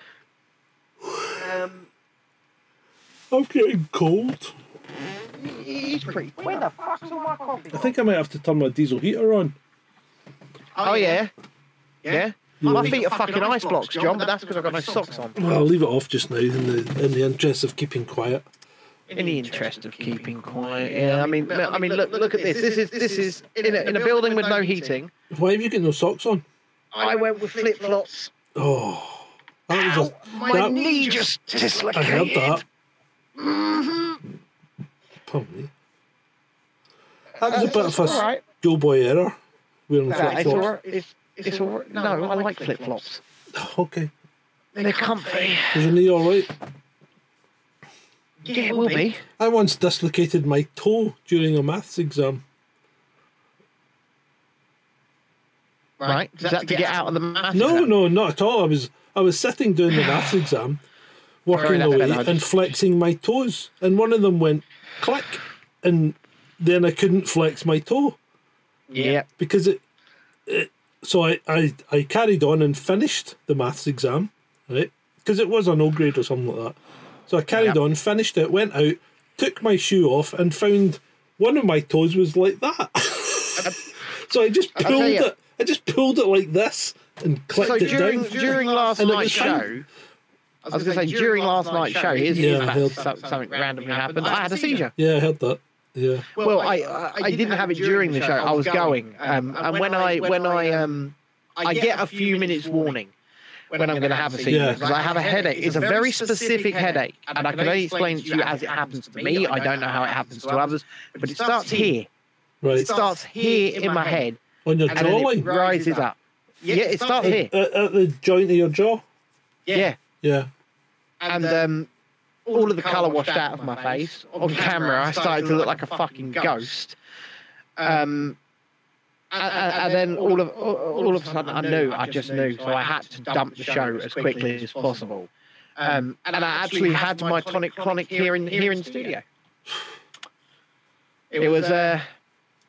Um, I'm getting cold. he's pretty. Where the fuck's all my coffee? I think I might have to turn my diesel heater on. Oh yeah, yeah. My feet are fucking ice blocks, John, but that's because I've got no socks on. Well, I'll leave it off just now in the in the interest of keeping quiet. In the interest of keeping quiet, yeah. I mean, I mean, look, look at this. This is this is in a, in a building with no heating. Why have you got no socks on? I went with flip flops. Oh, that was a, My that- knee just I heard dislocated. that. Pardon me. That was mm-hmm. a bit of a all right. schoolboy error. Wearing No, flip it's all flops. right. It's, it's all right. No, I like flip flops. [LAUGHS] Okay. They're comfy. Is your knee all right? Yeah, it will be. I once dislocated my toe during a maths exam. Right? Is that to get out of the maths? No, exam? no, not at all. I was I was sitting doing the maths [SIGHS] exam, working Sorry, away no, no, and flexing my toes, and one of them went click, and then I couldn't flex my toe Yeah. because it. it so I, I I carried on and finished the maths exam, right? Because it was a no grade or something like that. So I carried Yep. on, finished it, went out, took my shoe off, and found one of my toes was like that. [LAUGHS] so I just pulled you. it. I just pulled it like this, and clicked So it during down. during last And night's was fine. show, I was going to say during last night's show, here's Yeah, here's I so- something randomly happened. I had a seizure. Yeah, I heard that. Yeah. Well, I I, I didn't have it during the show. I was going, um, and when I when I um I get a few minutes warning when I'm going to have a seizure Yeah. because I have a headache. It's a very specific headache, and I can only explain it to you as it happens to me. I don't know how it happens to others, but it starts here. Right. It starts here in my head, On your and then it jawline. rises up. Yeah, it starts here. At, at the joint of your jaw. Yeah, Yeah. and um, all of the colour washed out of my face. On camera, I started to look like a fucking ghost. Um, and, and- and then all of all of a sudden, I knew, I just knew, so I had to dump the show as quickly as possible. Um, and I actually had my tonic clonic here in here in the studio. It was uh,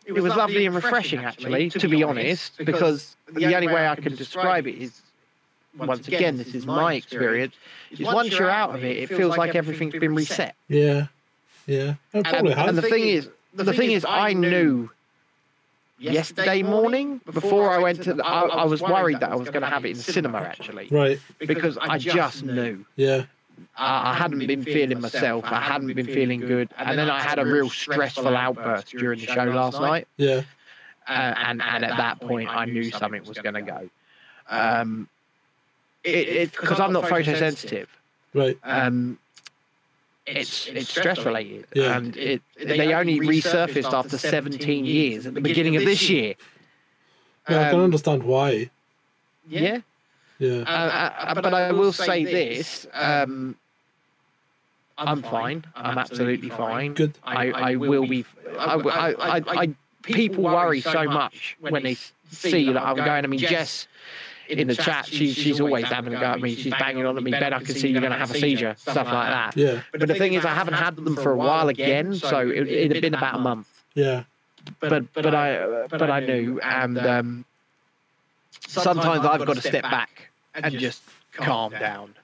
it was lovely and refreshing, actually, to be honest, because the only way I can describe it is, once again, this is my experience, is once you're out of it, it feels like everything's been reset. Yeah. Yeah. It And, probably and the thing is, the thing is, I knew yesterday morning before I went to, the, I, I was worried that I was going to have it in cinema actually, right. because I just knew. Yeah. I I hadn't been feeling myself. I hadn't been feeling good, and then I had a real stressful outburst during the show last night. Yeah. uh, and and at that point I knew something was going to go. Um, it because I'm not photosensitive. Right. Um, it's it's stress related, Yeah. and it they only resurfaced after 17 years at the beginning of this year. Yeah, I can Um, understand why. Yeah, Yeah. uh, uh, but I will say this: um, I'm fine. I'm absolutely fine. Good. I, I will be. I, I, I, I, people worry so much when they see that I'm going. I mean, Jess in the chat, she, she's always having a go at me. She's banging on at me. Ben, I can see you're going to have a seizure, stuff like that. Yeah. But the thing is, I haven't had them for a while again, so it, it had been about a month. Yeah. But but I but I knew, and um, sometimes I've got to step back and just calm down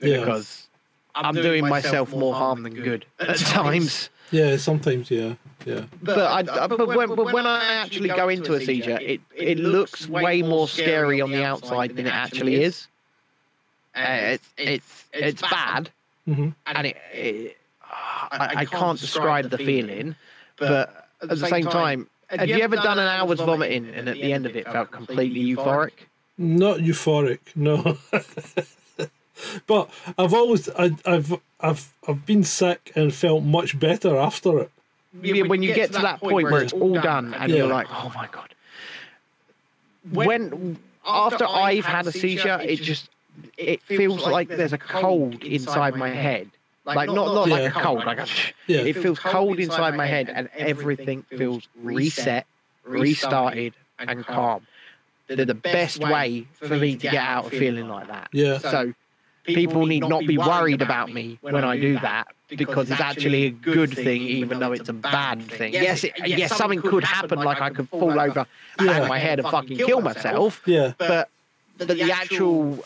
Yeah. because I'm doing myself more harm than good at times. Yeah. Sometimes. Yeah. Yeah. But I, I- but when, but when I actually go into a seizure, it it looks way more scary on the outside than it actually is. Uh, it's it's it's bad, hmm and it, it I, I can't describe the feeling, but at the same time, have you ever done an hour's vomiting and at the end of it felt completely euphoric? Not euphoric. No. [LAUGHS] but I've always I, I've I've I've been sick and felt much better after it. Yeah, when you get to that point where it's all done and Yeah. you're like, oh my god. When after I've had a seizure, it just it feels like there's a cold inside my head. Like not not like a cold, like a Yeah. it feels cold inside my head and everything feels reset, restarted and calm. They're the best way for me to get out of feeling like that. Yeah. So people need not be worried about me when I do that because it's actually a good thing, even though it's a bad thing. Yes, it, yes, something could happen, like I could fall over, Yeah. bang my head, and fucking kill myself. Yeah. But the, the actual,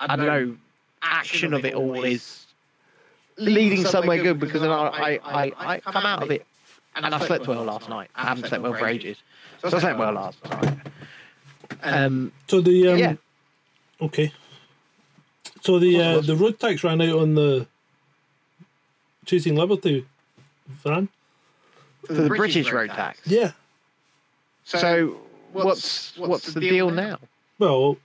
I don't know, action of it all is leading somewhere good because then I, I, I, I come out of it and I slept well last night. I haven't slept well for ages, so I slept well last night. Um, So the um, Yeah. Okay. So the uh, the road tax ran out on the Chasing Liberty van. for the British road tax. Yeah. So what's what's the deal now? Well,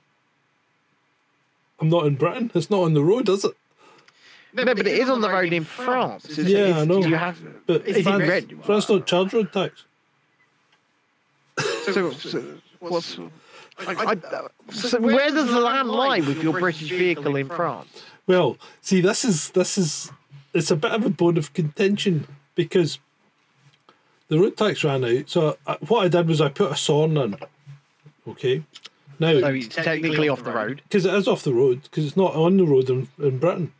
I'm not in Britain. It's not on the road, is it? No, but it is on the road in France. It's- Yeah, it's- I know. You have, But Is France, red? France don't charge road tax. so, so what's I, I, uh, so where does the land lie with your British vehicle in France? Well, see, this is this is it's a bit of a bone of contention because the road tax ran out. So I, what I did was I put a SORN in. Okay. So Now, it's technically off the road. because it is off the road, because it's not on the road in, in Britain.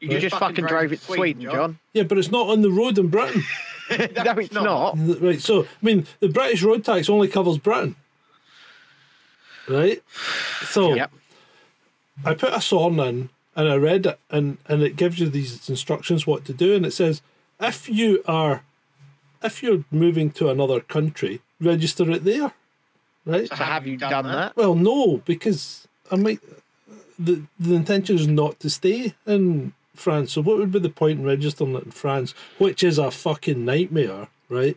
You just fucking drove it to Sweden, John. Yeah, but it's not on the road in Britain. [LAUGHS] no, it's not. right. So, I mean, the British road tax only covers Britain. Right. So Yep. I put a SORN in and I read it and, and it gives you these instructions what to do and it says if you are if you're moving to another country, register it there. right? So have you done that? Well, no, because I might. The the intention is not to stay in France. So what would be the point in registering it in France, which is a fucking nightmare, right?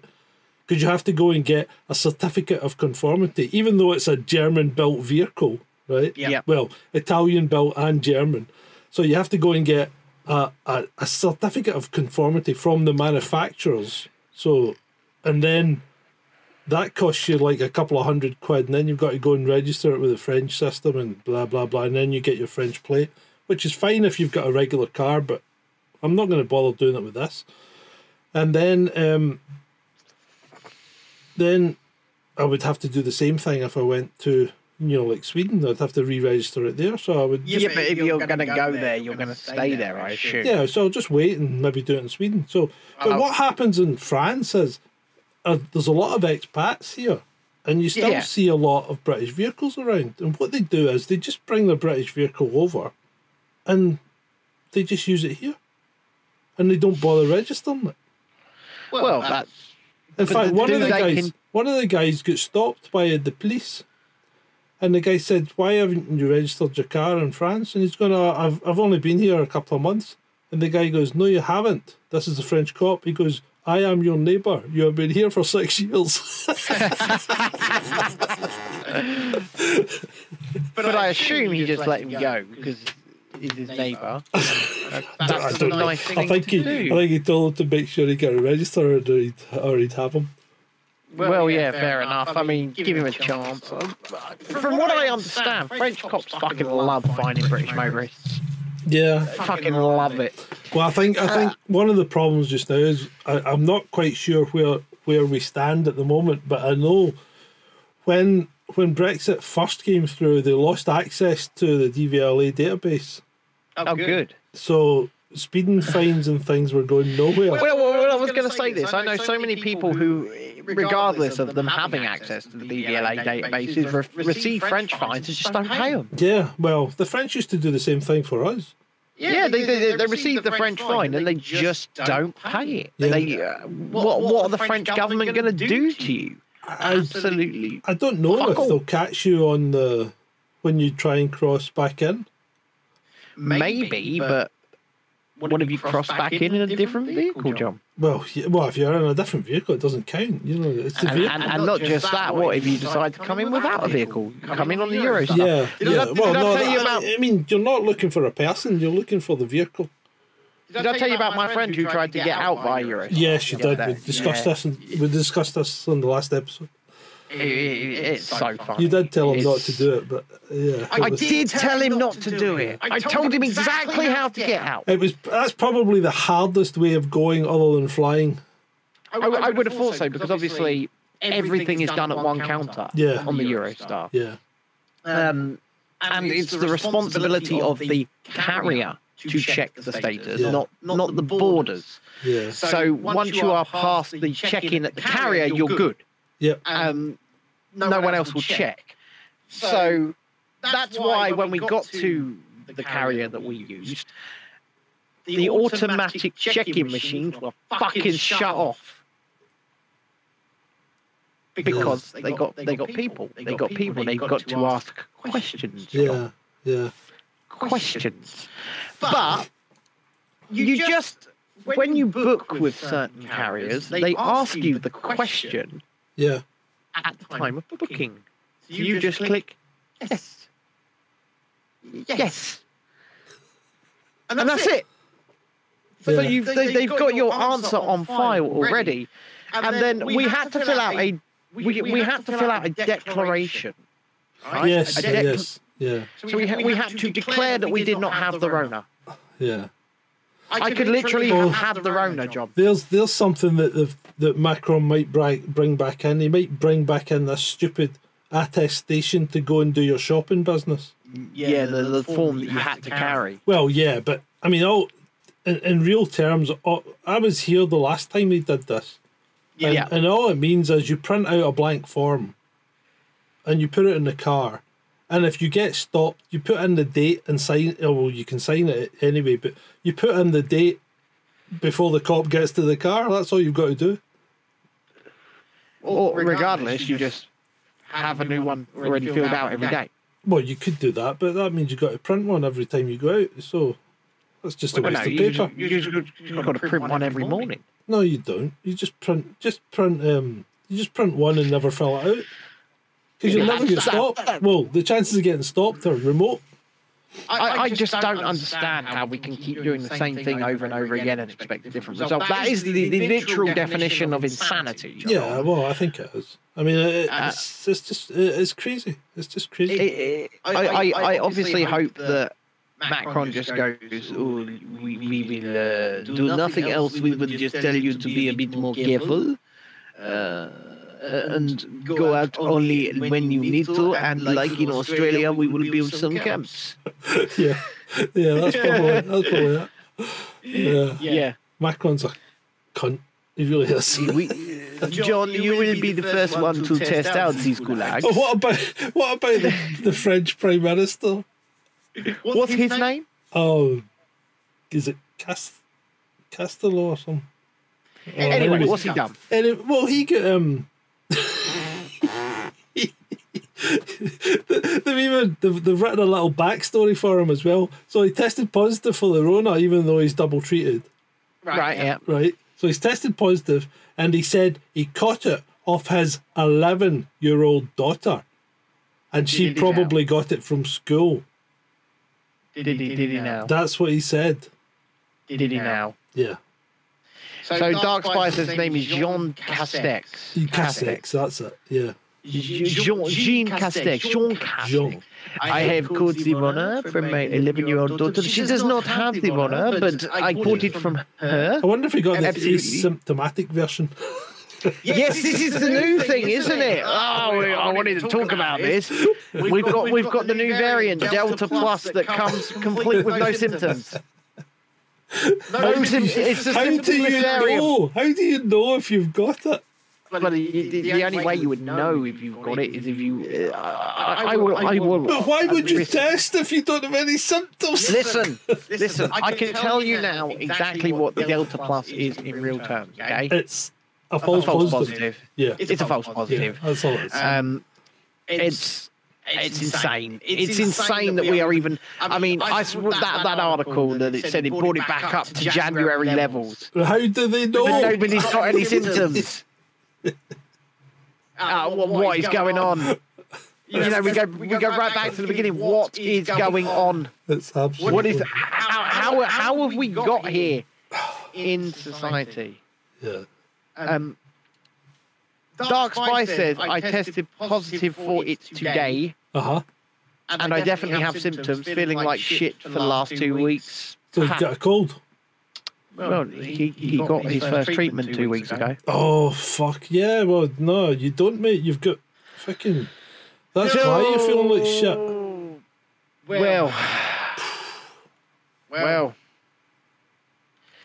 Because you have to go and get a certificate of conformity, even though it's a German-built vehicle, right? Yeah. Well, Italian-built and German. So you have to go and get a, a, a certificate of conformity from the manufacturers. So, and then that costs you like a couple of hundred quid, and then you've got to go and register it with the French system and blah blah blah, and then you get your French plate, which is fine if you've got a regular car, but I'm not going to bother doing it with this. And then, um, then I would have to do the same thing if I went to you know like Sweden. I'd have to re-register it there, so I would. Yeah, but if you're going to go there, you're going to stay there, I assume. Yeah, so I'll just wait and maybe do it in Sweden. So, but Uh, what happens in France is uh, there's a lot of expats here, and you still Yeah. see a lot of British vehicles around. And what they do is they just bring their British vehicle over, and they just use it here, and they don't bother registering it. Well, uh, that's In fact, the- one of the guys, can- one of the guys got stopped by the police, and the guy said, "Why haven't you registered your car in France?" And he's going, "Oh, uh, "I've I've only been here a couple of months." And the guy goes, "No, you haven't. This is the French cop." He goes, "I am your neighbour. You have been here for six [LAUGHS] years." [LAUGHS] But I assume he just let him go because he's his neighbour. [LAUGHS] I That's a don't know. nice I thing think to he, do. I think he told him to make sure he got registered, or he'd, or he'd have him. Well, yeah, fair enough. I mean, give him a chance. From what I understand, French cops fucking love finding British motorists. Yeah, Fucking love it. Well, I think I uh, think one of the problems just now is I, I'm not quite sure where where we stand at the moment, but I know when when Brexit first came through, they lost access to the DVLA database, Oh, good. so speeding fines and things were going nowhere. Well, well, well, I was going to say this. I know so many people who, regardless of them having access to the DVLA databases, re- receive French fines and just don't pay them. yeah, well, the French used to do the same thing for us. Yeah, they, they, they receive the French fine and they just don't pay it. Yeah. They, uh, what, what are the French government going to do to you? Absolutely. I don't know Fuck if all. they'll catch you on the when you try and cross back in. Maybe, but what if you cross back in in a different vehicle, John? Well, yeah, well, if you're in a different vehicle, it doesn't count. You know, it's the And, vehicle. and, and not just that, what if you decide to come in without a vehicle? Come in on the Eurostar? Yeah, Did I- yeah. did well, I no, tell you that- about- I mean, you're not looking for a person; you're looking for the vehicle. Did I tell you about my friend who tried to get out via Euro? Yes, you did. We discussed yeah. this. In, we discussed this on the last episode. It- it- it's so funny. You did tell him not to do it, but yeah, I it was, did tell him not to do it. I told him exactly how to get out. it was. That's probably the hardest way of going, other than flying. I, I would have thought so because obviously everything is done at one counter Yeah. on the Eurostar. Yeah, Um, and it's the responsibility of the carrier to check the status, Yeah. not not the borders. yeah, So once you are past the check-in at the carrier, you're good. yeah. Um, no one else will check. So that's why when we got to the carrier that we used, the automatic check-in machines were fucking shut off because they got they got people. They got people. They got to ask questions. Yeah, yeah, questions. But you just when you book with certain carriers, they ask you the question yeah. At the time of booking. So you just click yes, yes, and that's it. So Yeah. you've, they, they've got your answer on file already, and then we had to fill out a we, we had to fill out a declaration. right? Yes, A dec- yes, yeah, So we, ha- we had to declare that we did not have the Rona. yeah. I could literally have had the Rona job. There's there's something that that Macron might bri- bring back in. He might bring back in this stupid attestation to go and do your shopping business. Yeah, the, the form that you had to carry. Well, yeah, but I mean, all in, in real terms, all, I was here the last time they did this, and, Yeah. and all it means is you print out a blank form, and you put it in the car, and if you get stopped, you put in the date and sign. Oh, well, you can sign it anyway, but you put in the date before the cop gets to the car. That's all you've got to do. Or regardless, you just have a new one already filled out every day. Well, you could do that, but that means you've got to print one every time you go out. So that's just a Well, waste no, of you paper. just, you just, you've got to print one every morning. No, you don't. You just print. Just print. Um, you just print one and never fill it out. Because you'll never get that- stopped. Well, the chances of getting stopped are remote. I, I just don't understand how we can keep doing the same thing over and over again and expect a different result. That is the, the literal definition of insanity. Yeah, well, I think it is. I mean, it, Uh, it's, it's just it's crazy. It's just crazy. It- it- I, I, I obviously hope that Macron just goes, oh, we, we will uh, do nothing else. We will just tell you to be a bit more careful. Uh, and go out only when you need to, and like in Australia, we will build some camps. [LAUGHS] yeah, yeah, that's [LAUGHS] probably that's probably it. Yeah, Yeah, Macron's a cunt. He really is. we, [LAUGHS] John, you will be the first one to test out these gulags. Oh, what about what about the, the French Prime Minister? What's his name? Oh, is it Cast Castello or something? Anyway, anyway. what's he done? And it, well, he got um. [LAUGHS] they've even they've, they've written a little backstory for him as well. So he tested positive for the Rona, even though he's double treated. Right, yeah. Right. So he's tested positive, and he said he caught it off his eleven-year-old daughter, and she Did he probably got it from school. Did he, did he now? That's what he said. Did he now? Yeah. So, Dark Spy says name is Jean Castex. Castex. That's it. Yeah. Jean, Jean Castex. Jean Castex. Jean. I have caught the Rona from my 11 year old daughter. She does not have the Rona, but I caught it from her. I wonder if he got the Absolutely. asymptomatic version. Yes, this is the new thing, isn't it? Oh, oh, we- I wanted to talk about this. We've got we've got the new variant Delta Plus that comes complete [LAUGHS] with no symptoms. No symptoms. It's the How do you know? How do you know if you've got it? Well, the, the, the only way you would know if you've got it is if you. Uh, I, I will. I will. But why would you test if you don't have any symptoms? Listen, listen. I can tell you now exactly what the Delta Plus is in real terms. Okay, It's a a false, false positive. positive. Yeah. It's a false yeah, positive. that's all it is. Um, it's it's insane. It's insane that we are even. I mean, I saw that that article that it said it brought it back up to January levels. How do they But know? nobody's got any symptoms. Uh, what, what is going on? You know, we go we go right back to the beginning. What is going on? It's absolutely. What is how how how have we got here in society? Yeah. Um, Dark Spy says I tested positive for it today, Uh huh. and I definitely have symptoms, feeling like shit for the last two weeks. So you got a cold. Well, he, he got his first treatment two weeks ago. Oh fuck yeah! Well, no, you don't, mate. You've got fucking. That's why you're feeling like shit. [SIGHS] Well, well,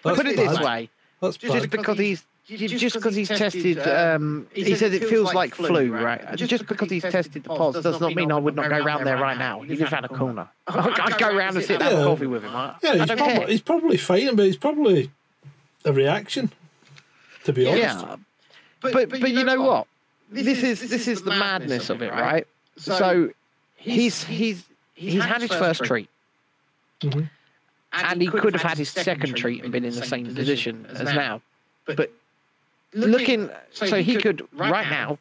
That's put it this bad. way: That's just bad. because he's just because he's tested, um, he says it feels like flu, right? Just because he's tested the pos does not mean I would not go round there right now. He lives around a corner. [LAUGHS] I'd go round and sit and have a Yeah. coffee with him. I, Yeah, he's probably, care. he's probably fighting, but he's probably a reaction. To be honest. Yeah, but but you know what? This is this is the madness of it, right? So he's he's he's had his first treat, Mhm. and he could have had his second treat and been in the same position as now. But looking, so he could right now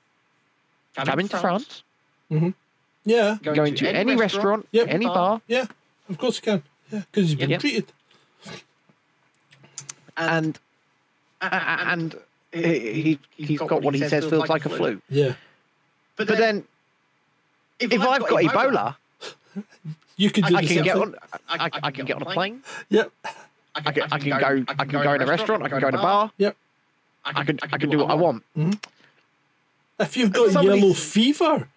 come into France, mm-hmm. Yeah. go into any restaurant, Yep. any bar, Yeah. Of course he can. Yeah, because he's been Yep. treated. and and he he's got what he says feels like a flu. Yeah. But then, if I've got Ebola, You could do I the can get on. I, I can get on a plane. Yep. I can, I can go. I can go in a restaurant. I can go in a bar. Yep. I can. I can do what I want. If you've got Somebody's- yellow fever,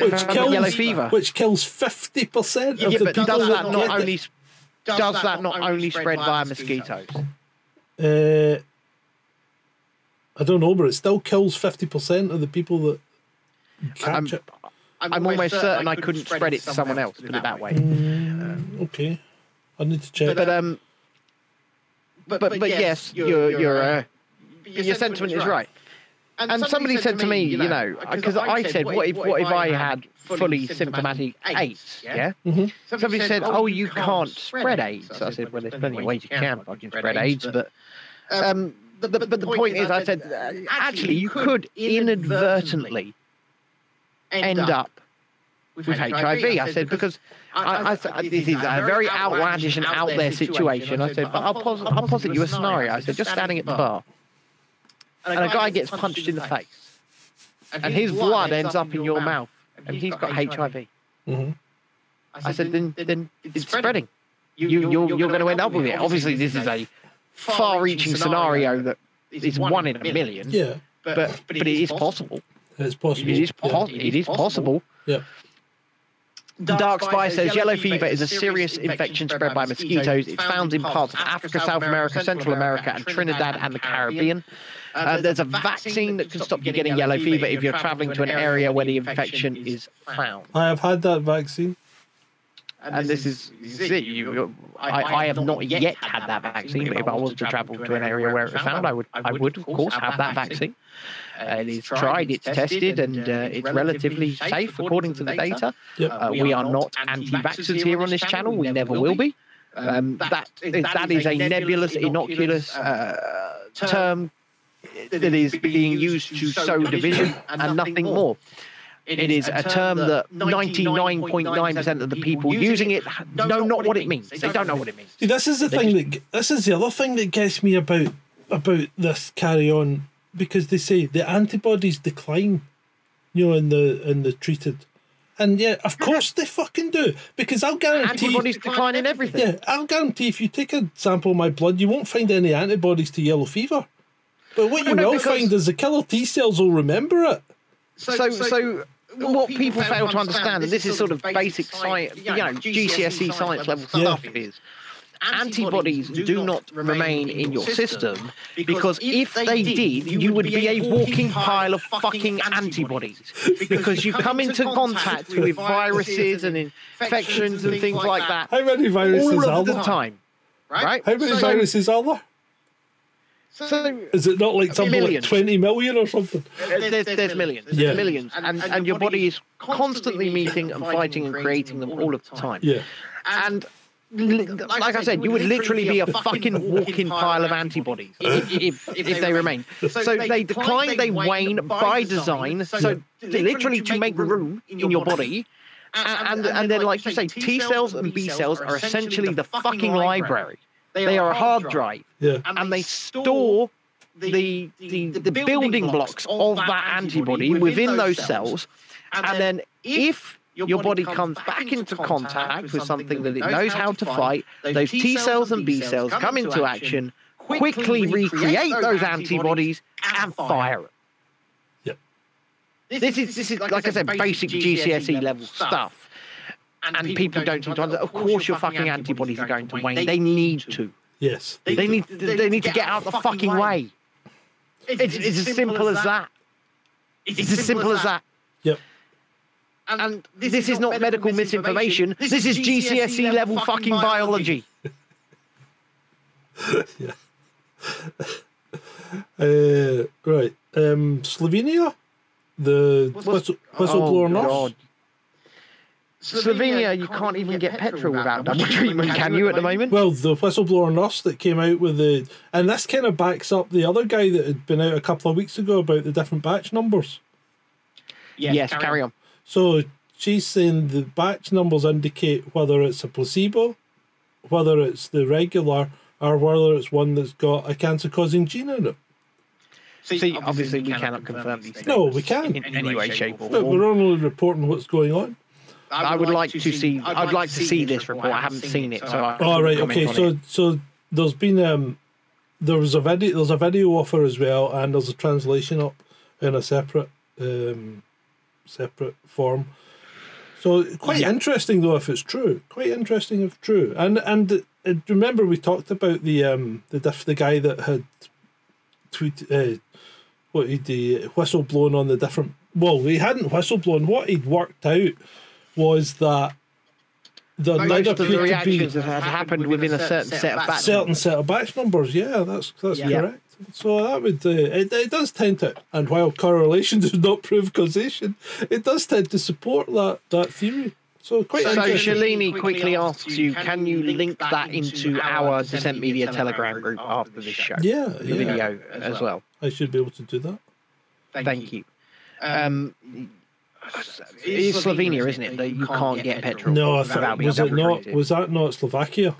which kills yellow fever. which kills fifty percent of Yeah, the people does that that not get it. only does that not only spread via mosquitoes? Uh, I don't know, but it still kills fifty percent of the people that catch I'm, it. I'm almost certain I couldn't spread it to someone else. Put it that way. Okay, I need to check. But um, but but, but yes, your your uh, your sentiment is right. And somebody said to me, you know, because I said, what if, what if I had fully symptomatic AIDS? Yeah. Mhm. Somebody said, oh, you can't spread AIDS. I said, well, there's plenty of ways you can fucking spread AIDS, but um, but the, but the point is, I said, uh, actually, you could inadvertently end up with HIV. I said because I, I said this is a very outlandish and out there situation. I said, but I'll, pos- I'll posit you a scenario. I said, just standing at the bar, and a guy gets punched in the face, and his blood ends up in your mouth, and he's got HIV. Mhm. I said, then then it's spreading. You you're you're going to end up with it. Obviously, this is a far-reaching scenario that is one in a million. Yeah, But but it is possible. it's possible. It is pos- it is possible. Yeah. Dark Spy says yellow fever is a serious infection spread by mosquitoes. It's found in parts of Africa, South America, Central America, and Trinidad and the Caribbean. Uh, there's a vaccine that can stop you getting yellow fever if you're traveling to an area where the infection is found. I have had that vaccine. And this is, this is it. You, I, I have not yet had that vaccine, but if I was to travel to an area where it was found, I would, I would of course have that vaccine. Uh, it is tried, it's tested, and uh, it's relatively safe according to the data. Yep. Uh, we are not anti-vaxxers here on this channel. We never will be. Um, that that is a nebulous, innocuous uh, term that is being used to sow division and nothing more. It is a term that 99.9% of the people using it know not what it means. They don't know what it means. See, this is the thing that this is the other thing that gets me about about this carry on because they say the antibodies decline, you know, in the in the treated, and yeah, of course they fucking do because I'll guarantee. Antibodies decline in everything. Yeah, I'll guarantee if you take a sample of my blood, you won't find any antibodies to yellow fever. But what you no, will because- find is the killer T cells will remember it. So, so what people fail to understand, and this is sort of basic science, you know, GCSE science level Yeah. stuff, is antibodies do not remain in your system because if they did, you would be a walking pile of fucking antibodies [LAUGHS] because you come into contact with viruses and infections and things like that How many viruses all are of the time, right? How many So- viruses are there? So Is it not like something like twenty million or something? there's, there's millions, there's Yeah. millions, and, and your body is constantly meeting and fighting and creating them all of the time. Yeah. And li- like I said, you would literally be a fucking walking pile of antibodies [LAUGHS] if, if, if they remain. So they decline, they wane by design. So literally to make room in your body. And, and, and then, like you say, T cells and B cells are essentially the fucking library. They are a hard drive, Yeah. and they store the, the, the building blocks of that antibody within those cells. And then, if your body comes back into contact with something that it knows how to fight, those T cells and B cells come into action, quickly recreate those antibodies, and fire them. Yep. This is this is like I said, basic GCSE level stuff. And people don't seem to understand. Of course, your fucking antibodies are going to wane. They need to. Yes. They need they need to get out the fucking way. It's, it's as simple as that. It's as simple as that. Yep. And this is not medical misinformation. This is GCSE level fucking biology. [LAUGHS] Uh, right. Um, Slovenia, the whistle, whistleblower Oh, nurse. God. Slovenia, you can't even get petrol without [LAUGHS] double treatment, can you, at the moment? Well, the whistleblower nurse that came out with the, and this kind of backs up the other guy that had been out a couple of weeks ago about the different batch numbers. Yes, carry on. So she's saying the batch numbers indicate whether it's a placebo, whether it's the regular, or whether it's one that's got a cancer-causing gene in it. See, obviously, we cannot confirm these things. No, we can't. In any way, shape, or But form. we're only reporting what's going on. I would like to see. I'd like to see this report. I haven't seen it, so. I All Oh, right. Okay. So it. so there's been um there was a video there's a video offer as well, and there's a translation up in a separate um separate form. So quite Yeah. interesting though if it's true. Quite interesting if true. And and uh, remember we talked about the um the diff, the guy that had tweet uh, what he'd uh, whistle blown on the different. Well, he hadn't whistle blown. What he'd worked out was that the Most of the appear to be reactions have had happened within a certain set of batches. certain set of batch numbers. Yeah, that's that's Yeah. correct. So that would uh, it, it does tend to, and while correlation [LAUGHS] does not prove causation, it does tend to support that that theory. So quite So interesting. Shalini quickly asks you, can you link that into our Dissent Media Telegram group after this show? yeah, The yeah, video as well. I should be able to do that. Thank you. Um, it's Slovenia, isn't it? That you can't get petrol. No, I without think being was it not? double-rated. Was that not Slovakia?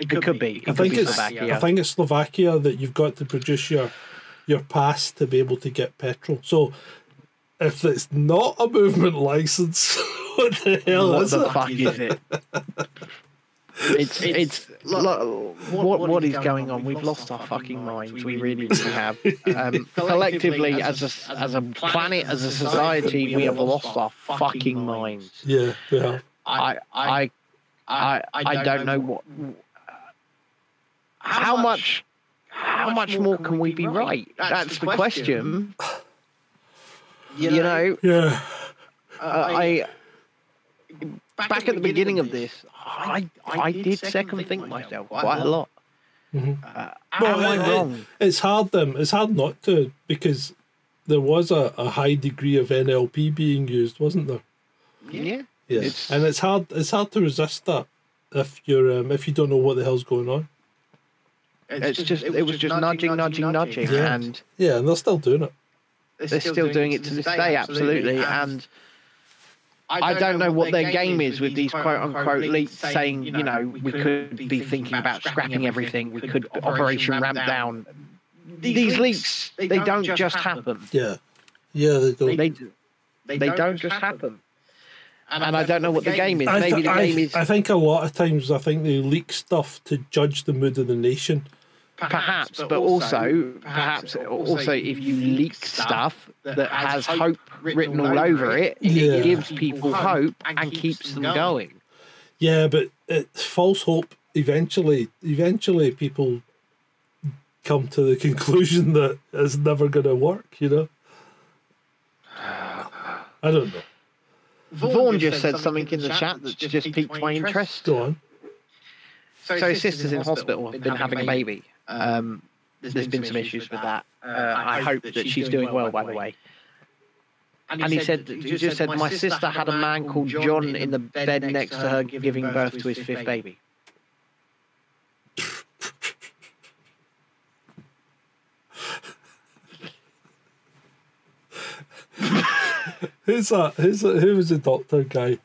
It could be. It I could think be it's. Slovakia. I think it's Slovakia that you've got to produce your your pass to be able to get petrol. So if it's not a movement license, [LAUGHS] what the hell what is the it? fuck is it? [LAUGHS] It's it's lo- what what is going on? We've lost our fucking minds. We really, really have. [LAUGHS] Um, collectively, as a as a planet, as a society, we have lost our fucking minds. Yeah, yeah. I I I I don't know what. How much? How much more can we be right? That's the question. You know, Yeah, uh, I back at the beginning of this, I I did second think myself quite a lot. Mhm. Uh, Well, am I it- it- wrong? it's hard. Um, it's hard not to because there was a, a high degree of NLP being used, wasn't there? Yeah. Yeah, It's- and it's hard. It's hard to resist that if you're um, if you don't know what the hell's going on. It's just it was just nudging, nudging, nudging, Yeah. and Yeah, and they're still doing it. they're still doing it to this day, absolutely. And I don't know what their game is with these quote unquote leaks saying, you know, we could be thinking about scrapping everything, we could Operation Ramp Down. These leaks, they don't just happen. Yeah, yeah, they don't. They they don't just happen. And I don't know what the game is. I, Maybe th- the I, is I think a lot of times I think they leak stuff to judge the mood of the nation. perhaps, but also perhaps also if you leak stuff that has hope written all over it, Yeah. it gives people hope and keeps them going. Yeah, but it's false hope. Eventually, eventually, people come to the [LAUGHS] conclusion that it's never going to work. You know. [SIGHS] I don't know. Vaughan just said something in the chat that's just piqued my interest. Go on. So his sister's in hospital, have been having a baby. Um, there's been some issues with that. Uh, I hope that she's doing well, by the way. And he said, he just said, my sister had a man called John in the bed next to her giving birth to his fifth baby. Who's that? Who's that? Who was the doctor guy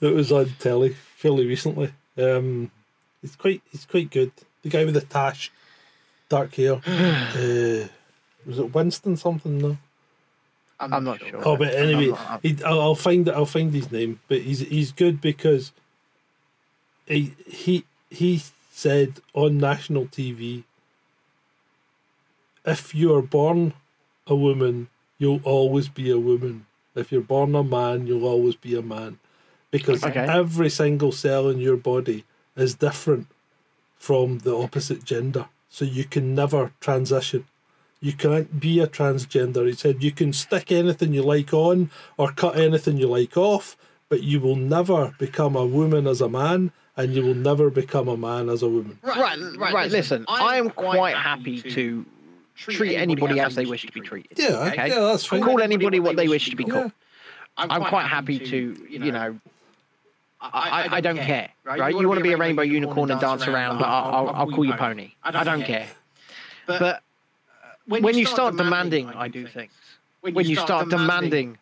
that was on telly fairly recently? Um, he's quite he's quite good. The guy with the tash, dark hair. [SIGHS] uh, was it Winston something? No. I'm not sure. Oh, but anyway, I'm not- he, I'll, I'll find it. I'll find his name. But he's he's good because he he he said on national TV, if you are born a woman, you'll always be a woman. If you're born a man, you'll always be a man, because Okay. every single cell in your body is different from the opposite gender. So you can never transition. You can't be a transgender. He said you can stick anything you like on or cut anything you like off, but you will never become a woman as a man, and you will never become a man as a woman. Right, right, listen, I am quite happy to treat anybody as they wish to be treated. Yeah, Okay. yeah, that's fine. Call anybody what they wish to be Yeah. called. I'm quite happy to, you know, I, I, I don't care, right? You want to be a rainbow unicorn and dance around, but I'll, I'll, I'll call you pony. I don't care. But uh, when you start demanding, I do things. When you start demanding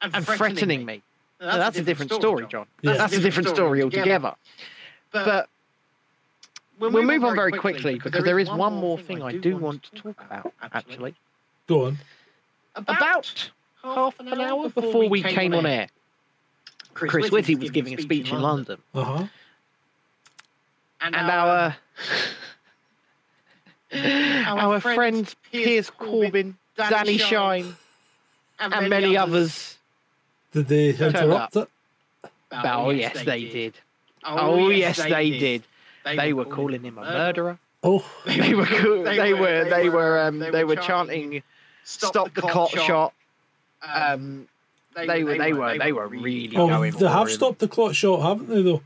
and threatening me, now, that's a different story, John. Yeah. That's a different story altogether. But we'll move on very quickly because there is one more thing I do want to talk about, actually. Go on. About half an hour before we came on air, Chris Whitty was giving a speech in London, Uh huh. and our our [LAUGHS] friends Piers Corbyn, Danny Shine, and many others. Did they interrupt it? Oh yes, they did. Oh yes, they did. They were calling him a murderer. Oh, They were cool. They were they were um, they were chanting, "Stop the clot shot." Um, they were they were they were really oh going. they for have him. stopped the clot shot, haven't they? Though.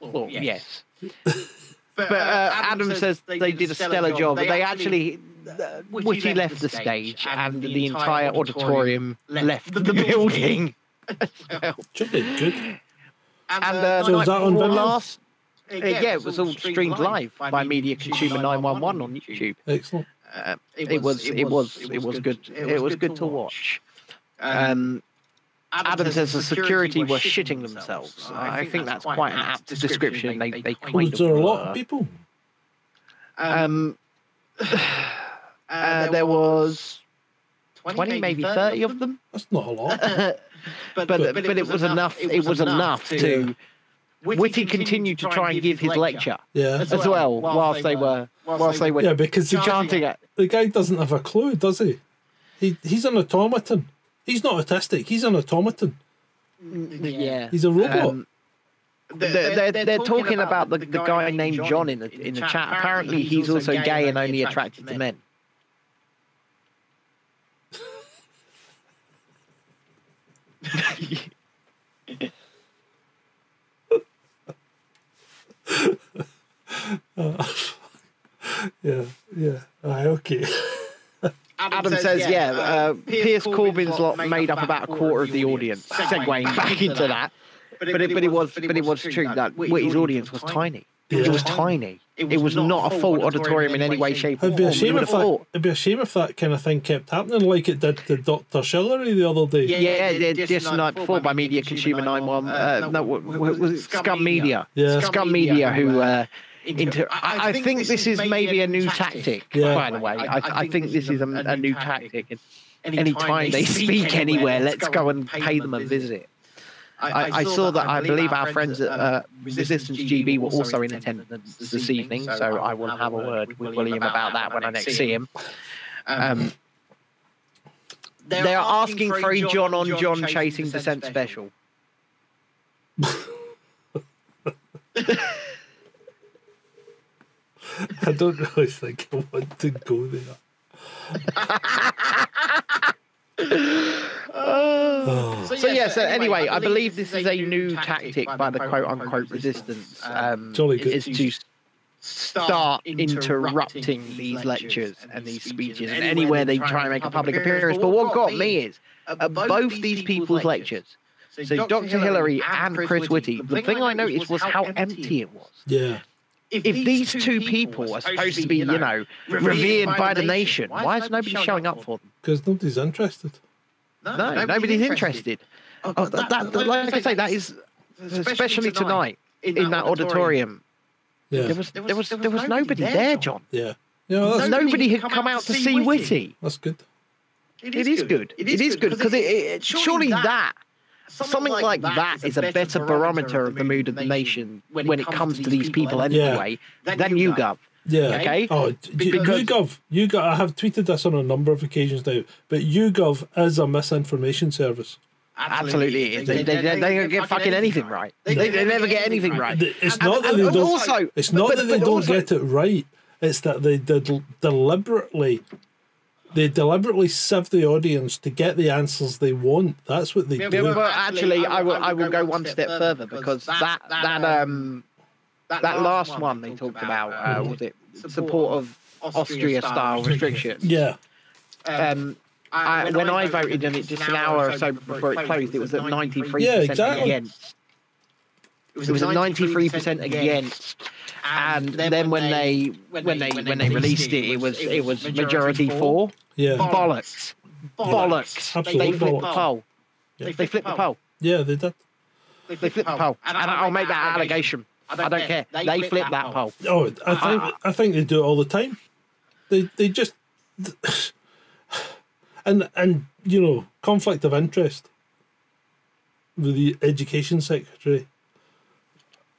Well, yes. [LAUGHS] [LAUGHS] But uh, Adam says they did a stellar job. They actually, uh, Whitty left the stage, and the entire auditorium left the building. Should be [LAUGHS] good. And uh, So is that on Nightfall last, uh, yeah, it was all streamed live by Media Consumer 911 on YouTube. Excellent. Uh, it was, it was, it was good. It was good to watch. Um, Adam says the security were shitting themselves. I think that's quite an apt description. They, they kind of there a lot of people? Um, [SIGHS] uh, there was 20, maybe 30 of them. That's not a lot. [LAUGHS] but, but, it was enough. It was enough to. Whitty continued to try and give his lecture Yeah. as well, whilst they were whilst they were Yeah, because the, chanting it. the guy doesn't have a clue, does he? He he's an automaton. He's not autistic. He's an automaton. Yeah, He's a robot. Um, they're, they're, they're talking about the, the guy named John in the in the chat. Apparently, he's also gay and only attracted to men. [LAUGHS] [LAUGHS] Uh, [LAUGHS] yeah, yeah. Aye, okay. Adam says, yeah, uh, uh Piers Corbyn's lot made up about a quarter of the audience. Segueing back into that, but it, but it was but it was true that Whitty's audience was tiny. It was tiny. It was not a full auditorium in any way, shape, or It'd be a form. Shame if that. It'd be a shame if that kind of thing kept happening, like it did to Doctor Shillery the other day. Yeah, yeah, just the night before by Media Consumer 911. Uh, uh no, what, what was? Scum Media. Yeah. Scum Media, who. Uh, I, I think this is maybe a new tactic, Yeah. by the way. I, I think this is a, a new tactic. And anytime they speak anywhere, let's go and pay them a visit. I, I saw that I believe our friends at uh, Resistance GB were also in attendance this evening, so I will have a word with William about that when I next see him. Um, they're asking for a John on John Chasing Dissent special. I don't really think I want to go there. Oh. So yeah, so anyway, I believe this is a new tactic by the quote unquote resistance. Um, Jolly good. is to start interrupting these lectures and these speeches and anywhere they try and make a public appearance. But what got me is at both these people's lectures, so Dr. Hillary and Chris Whitty, the thing I noticed was how empty it was. Yeah. If these two people are supposed to be, you know, revered by the nation, why is nobody showing up for them? Because nobody's interested. No, nobody's interested. Oh, oh that, that, like I say, that is especially tonight in that auditorium. Yeah. There was there was there was nobody there, John. Yeah. Yeah, that's, Nobody had come out to see Whitty. that's good. It is good. It is good because it, it, surely that something like that is a better barometer of the mood of the nation when it comes to these people anyway than YouGov. Yeah. Okay. Oh, d- Because- YouGov, YouGov, I have tweeted this on a number of occasions now, but YouGov is a misinformation service. Absolutely, it is. They, they, they, they don't get fucking anything right. They, they never get anything right. Th- It's And- not that they don't. also- it's not but- that they but don't get it right. It's that they did deliberately, they deliberately sieve the audience to get the answers they want. That's what they Yeah, do. but actually, I will I will go one step further because that that um that last one they talked about uh, was it support of Austria style restrictions. Yeah. Um, I, when I voted and it just an hour or so before it closed, it was at ninety three Yeah, percent exactly. against. It was at ninety three percent against, and then when they when they when they released it, it was it was majority for Yeah. bollocks, bollocks. Absolute They flipped the poll. Yeah. They flipped the poll. Yeah, they did. They flipped the poll, and I'll make that allegation. I don't care. They flipped that poll. Oh, I think ah. I think they do it all the time. They they just [SIGHS] and and you know conflict of interest with the education secretary.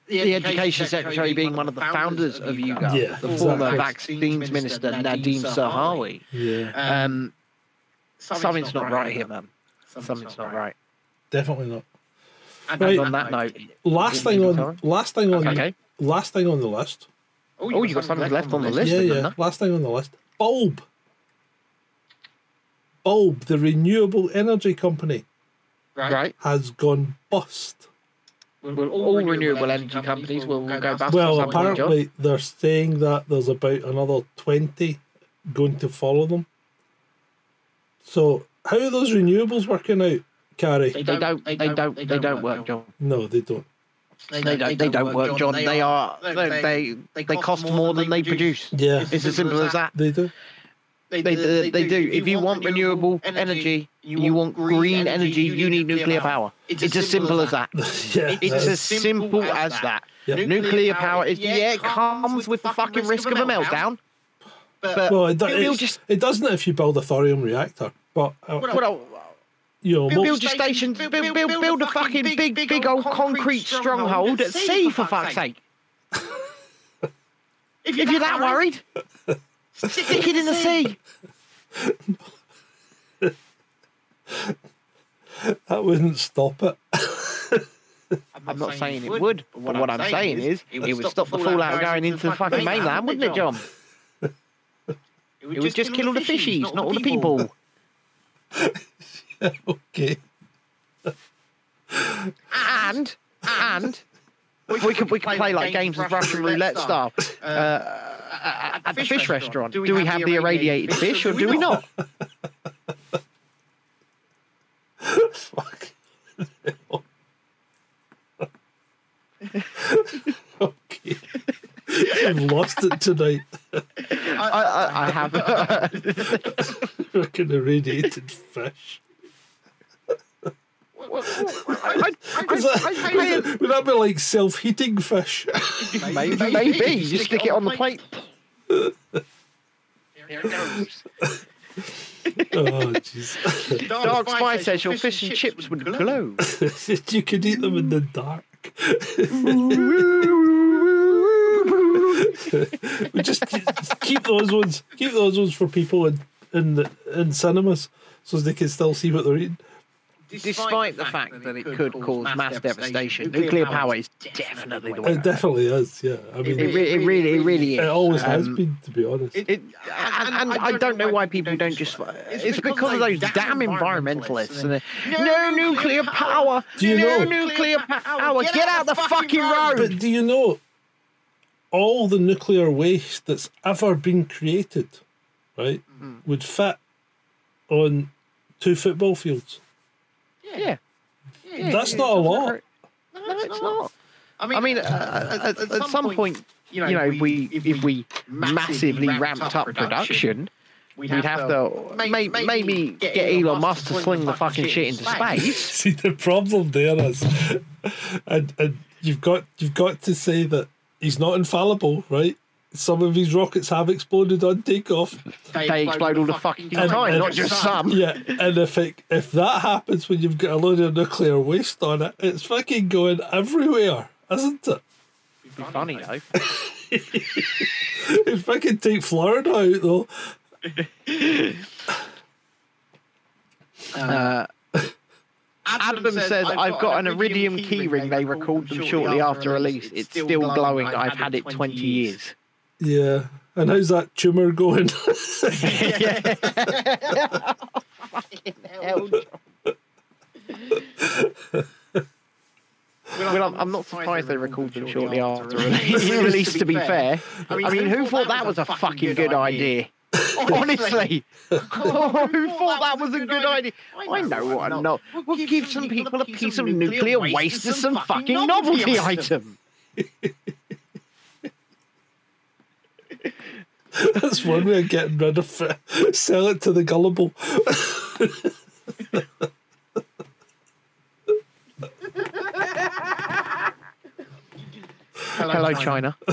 The education secretary being one of the founders of YouGov, Yeah, the former vaccines minister Nadhim Zahawi. Yeah, Um, something's not right here, man. Something's not right. definitely not. And Right. on that note, Last thing on tell last thing on Okay. last thing on the list. oh, you got something left on the list, yeah, yeah. there? Last thing on the list. Bulb. Bulb, the renewable energy company, Right. has gone bust. Will all renewable energy companies will, will go bust? Well, or something, apparently they're saying that there's about another 20 going to follow them. So, how are those renewables working out, Carrie? They don't. They don't. They don't work, John. No, they don't. They don't. They don't work, John. They are. They they they cost more than they produce. Yeah, It's as simple as that. they do. They, they, they do. If you want renewable energy, you want green energy, you need nuclear power. It's as simple as that. [LAUGHS] yeah, It's as simple as that. Nuclear power is yeah, it comes with the fucking risk of a meltdown. But well, it, do- you'll just it doesn't if you build a thorium reactor, but uh, well, you know, build, mo- build your stations, build, build, build, build a fucking big, big old concrete stronghold at sea, for fuck's sake. If you're that worried, stick it in the sea. [LAUGHS] that wouldn't stop it. I'm not saying it would, but what I'm saying is it would stop the fallout going into the fucking mainland, wouldn't it, John? [LAUGHS] It would just kill all the fishies, not all the people. [LAUGHS] okay. And and we could we could play like games of Russian roulette style uh, at, at the fish restaurant. Do we have the irradiated fish or do we not? [LAUGHS] Fuck. okay. [LAUGHS] I've lost it tonight. I, I, I have. [LAUGHS] Fucking irradiated fish. Is that, would that be like self heating fish? maybe, maybe you stick it on the plate. Here it goes. Oh, jeez. [LAUGHS] Dark Spy says your fish and chips would glow. [LAUGHS] you could eat them in the dark. [LAUGHS] we just keep- keep those ones. Keep those ones for people in in in cinemas, so they can still see what they're eating. Despite the fact that it could cause mass devastation, nuclear power is definitely the way. It definitely is. Yeah, I mean, It, re- it really, it really is. it always has Um, been, to be honest. It, and, and I don't know why people don't just. It's because of those damn environmentalists. And the, no nuclear power. Do you no know- nuclear power. Get out the fucking road. But do you know all the nuclear waste that's ever been created, right, Mm-hmm. would fit on two football fields? Yeah. Yeah, That's yeah, not a lot. very- No, it's not. I mean, uh, at, at, at some point, you know, if we if we massively ramped up production, we'd have to may, maybe get Elon Musk to sling the fucking shit into space. [LAUGHS] See, the problem there is, [LAUGHS] and and you've got you've got to say that he's not infallible, right? Some of his rockets have exploded on takeoff. They explode all the fucking And- time, and- not just some. Yeah, and if it, if that happens when you've got a load of nuclear waste on it, it's fucking going everywhere, isn't it? It'd be funny though. [LAUGHS] It fucking take Florida out though. [LAUGHS] Uh, Adam says, I've got an iridium keyring. They recalled them shortly after release. It's still glowing. I've had it 20 years. Yeah. And how's that tumour going? [LAUGHS] Well, I'm, I'm not surprised they recorded them shortly after release. [LAUGHS] release to be fair, I mean, who thought that was a fucking good idea? Honestly, who thought that was a good idea? I know what I'm not. We'll give some people a piece of nuclear waste as some fucking novelty item. [LAUGHS] [LAUGHS] That's one way of getting rid of it. Sell it to the gullible. [LAUGHS] Hello, China. [LAUGHS]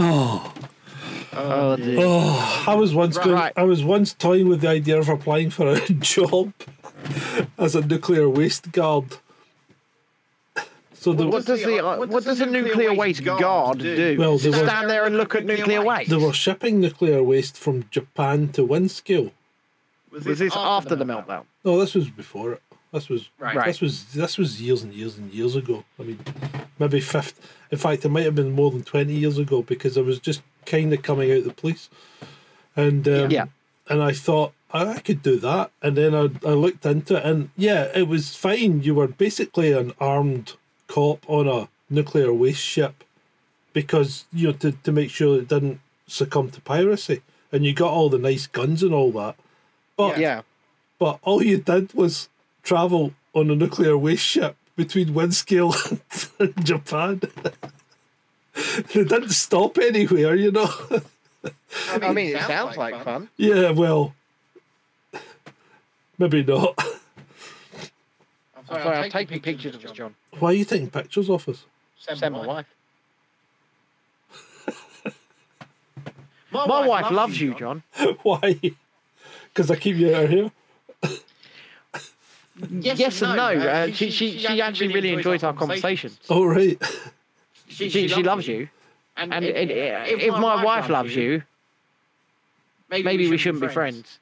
Oh. Oh. oh, dear. Oh, I was once going, Right. I was once toying with the idea of applying for a job as a nuclear waste guard. So the, What does the uh, what does a nuclear waste guard do? Well, they were- Stand there and look at nuclear waste. they were shipping nuclear waste from Japan to Windscale. Was this after the meltdown? No, this was before it. This was Right. this was this was years and years and years ago. I mean, maybe fifth. In fact, it might have been more than twenty years ago because I was just kind of coming out of the police, and um, Yeah. and I thought I, I could do that. And then I, I looked into it, and yeah, it was fine. You were basically an armed cop on a nuclear waste ship because, you know, to, to make sure it didn't succumb to piracy. And you got all the nice guns and all that. But, Yeah. but all you did was travel on a nuclear waste ship between Windscale [LAUGHS] and Japan. [LAUGHS] they didn't stop anywhere, you know. I mean, it sounds like fun. yeah, well, maybe not. [LAUGHS] I'm I'm taking pictures of us, John. Why are you taking pictures of us? Send my wife. [LAUGHS] My wife loves you, John. [LAUGHS] Why? Because I keep you out here. [LAUGHS] Yes, and no. Uh, she, she, she actually really enjoys our conversations. Oh, right. She, she loves you. And, and, and, uh, if my wife loves you, maybe we shouldn't be friends.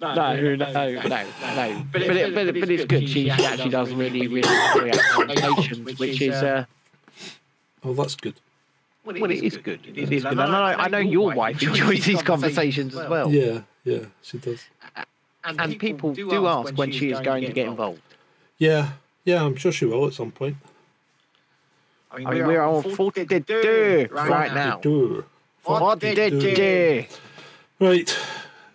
No, no, no, no, no. But, it, but, but it's good. She actually does really, really enjoy [LAUGHS] our which is, uh, Oh, that's good. well, it is good. It is good. And I know, your wife enjoys these conversations as well. Yeah, yeah, she does. And people do ask when she is going to get involved. Yeah, yeah, I'm sure she will at some point. I mean, we're on 42 right now. Do. 42. Right.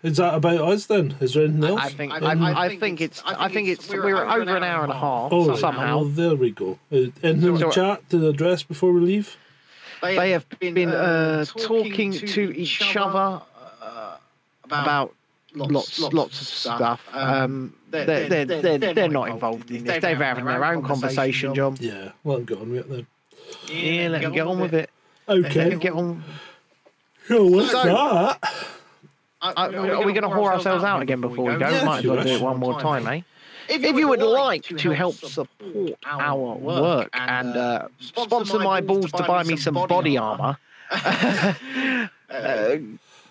Is that about us then? Is there anything else? I think I, I think it's I think it's we're over an hour and a half Oh, somehow. Well, there we go. Uh, anything in the So- chat to address before we leave? They have been uh, talking to each other uh, about lots lots of stuff. Um, they're, they're, they're, they're not involved in this. They're having their own conversation, John. Yeah, let them get on with it then. Yeah, let them get on with it. Let Okay. them get on. Well, what's So- that? Uh, are we going to whore ourselves out again before we go? Yeah, Might if as well do it one more time, eh? If you would like to help support our work and uh, sponsor my balls to buy me some body armor, [LAUGHS] uh, [LAUGHS]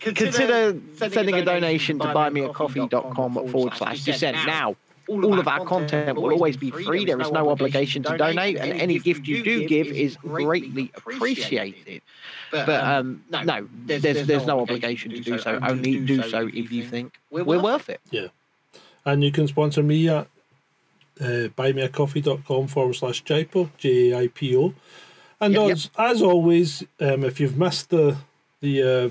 consider sending a donation to buymeacoffee.com forward slash dissent. Now, all of our content will always be free. There is no obligation to donate, and any gift you do give is greatly appreciated. But um, no, there's there's no obligation to do so. Only do so if you think we're worth it. Yeah, and you can sponsor me at uh, buymeacoffee.com forward slash JAIPO, J A I P O. And Yep, yep. as, as always, um, if you've missed the the uh,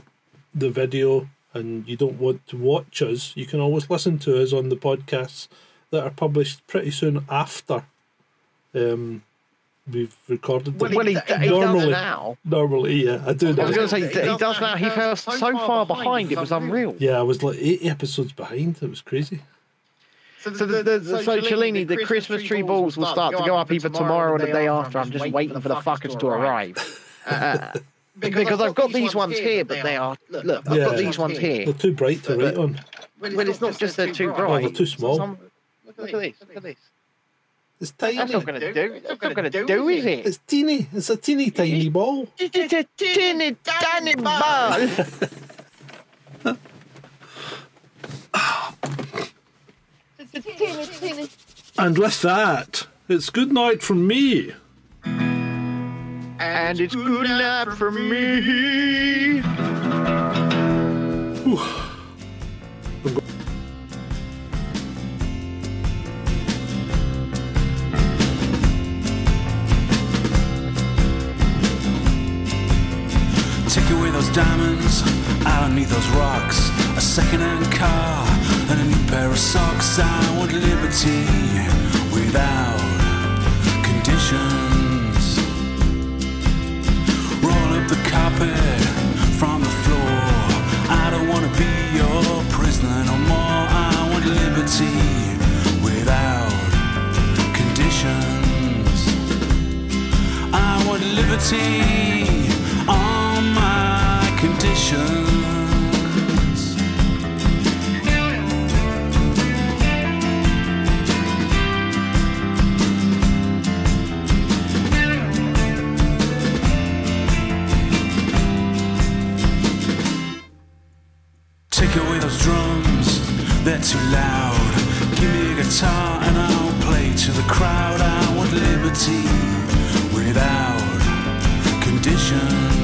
the video and you don't want to watch us, you can always listen to us on the podcasts that are published pretty soon after um, we've recorded them. Well, he, he does Normally. now. Normally, yeah, I do I was going to say he does now. He fell so far behind, it was unreal. Yeah, I was like 80 episodes behind. It was crazy. So the, the, the, so Cellini, the Christmas tree balls will start to go up either tomorrow or the day after. I'm just waiting for the fuckers to arrive. [LAUGHS] Uh, because I've got these ones here, but they are look. look I've got these ones here. They're too bright to write on. Well, it's not just they're too Oh, bright. they're too small. Some- Look at this. Look at this. It's tiny. That's not going to do. That's not going to do, is it? It's teeny. It's a teeny tiny ball. It's a teeny tiny ball. And with that, it's good night from me. And it's good night for me. Take away those diamonds, I don't need those rocks. A second-hand car and a new pair of socks. I want liberty without conditions. Roll up the carpet from the floor. I don't wanna be your prisoner no more. I want liberty without conditions. I want liberty conditions. Take away those drums, they're too loud. Give me a guitar and I'll play to the crowd. I want liberty without conditions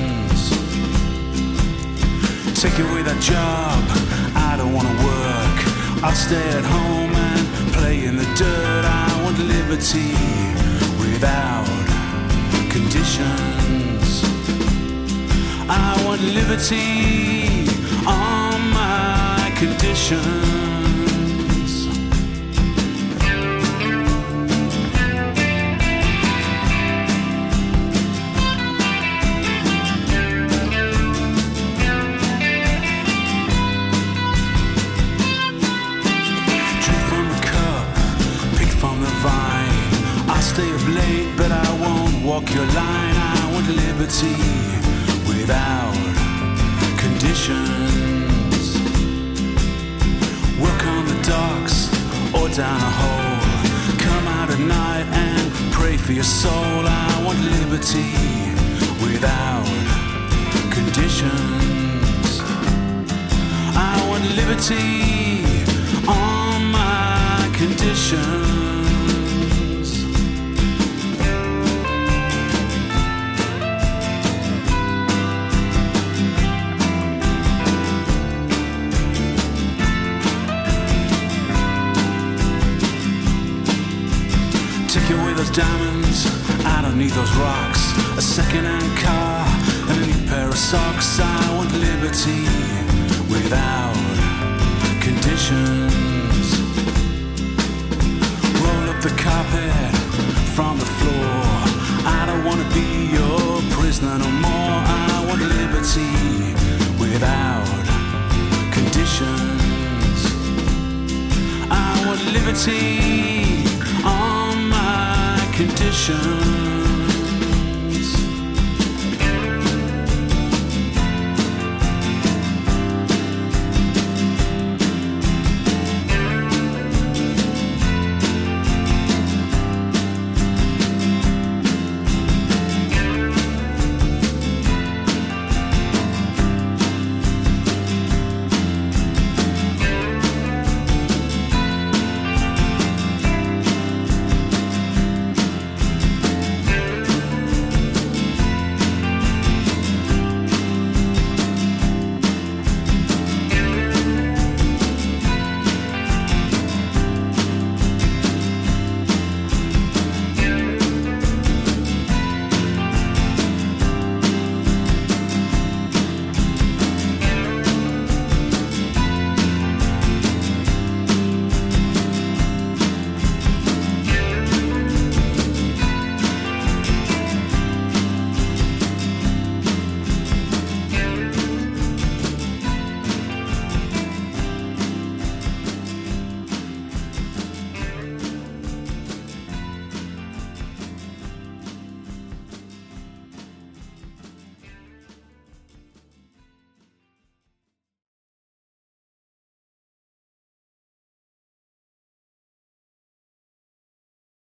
sick of with that job. I don't wanna work. I'll stay at home and play in the dirt. I want liberty without conditions. I want liberty on my conditions.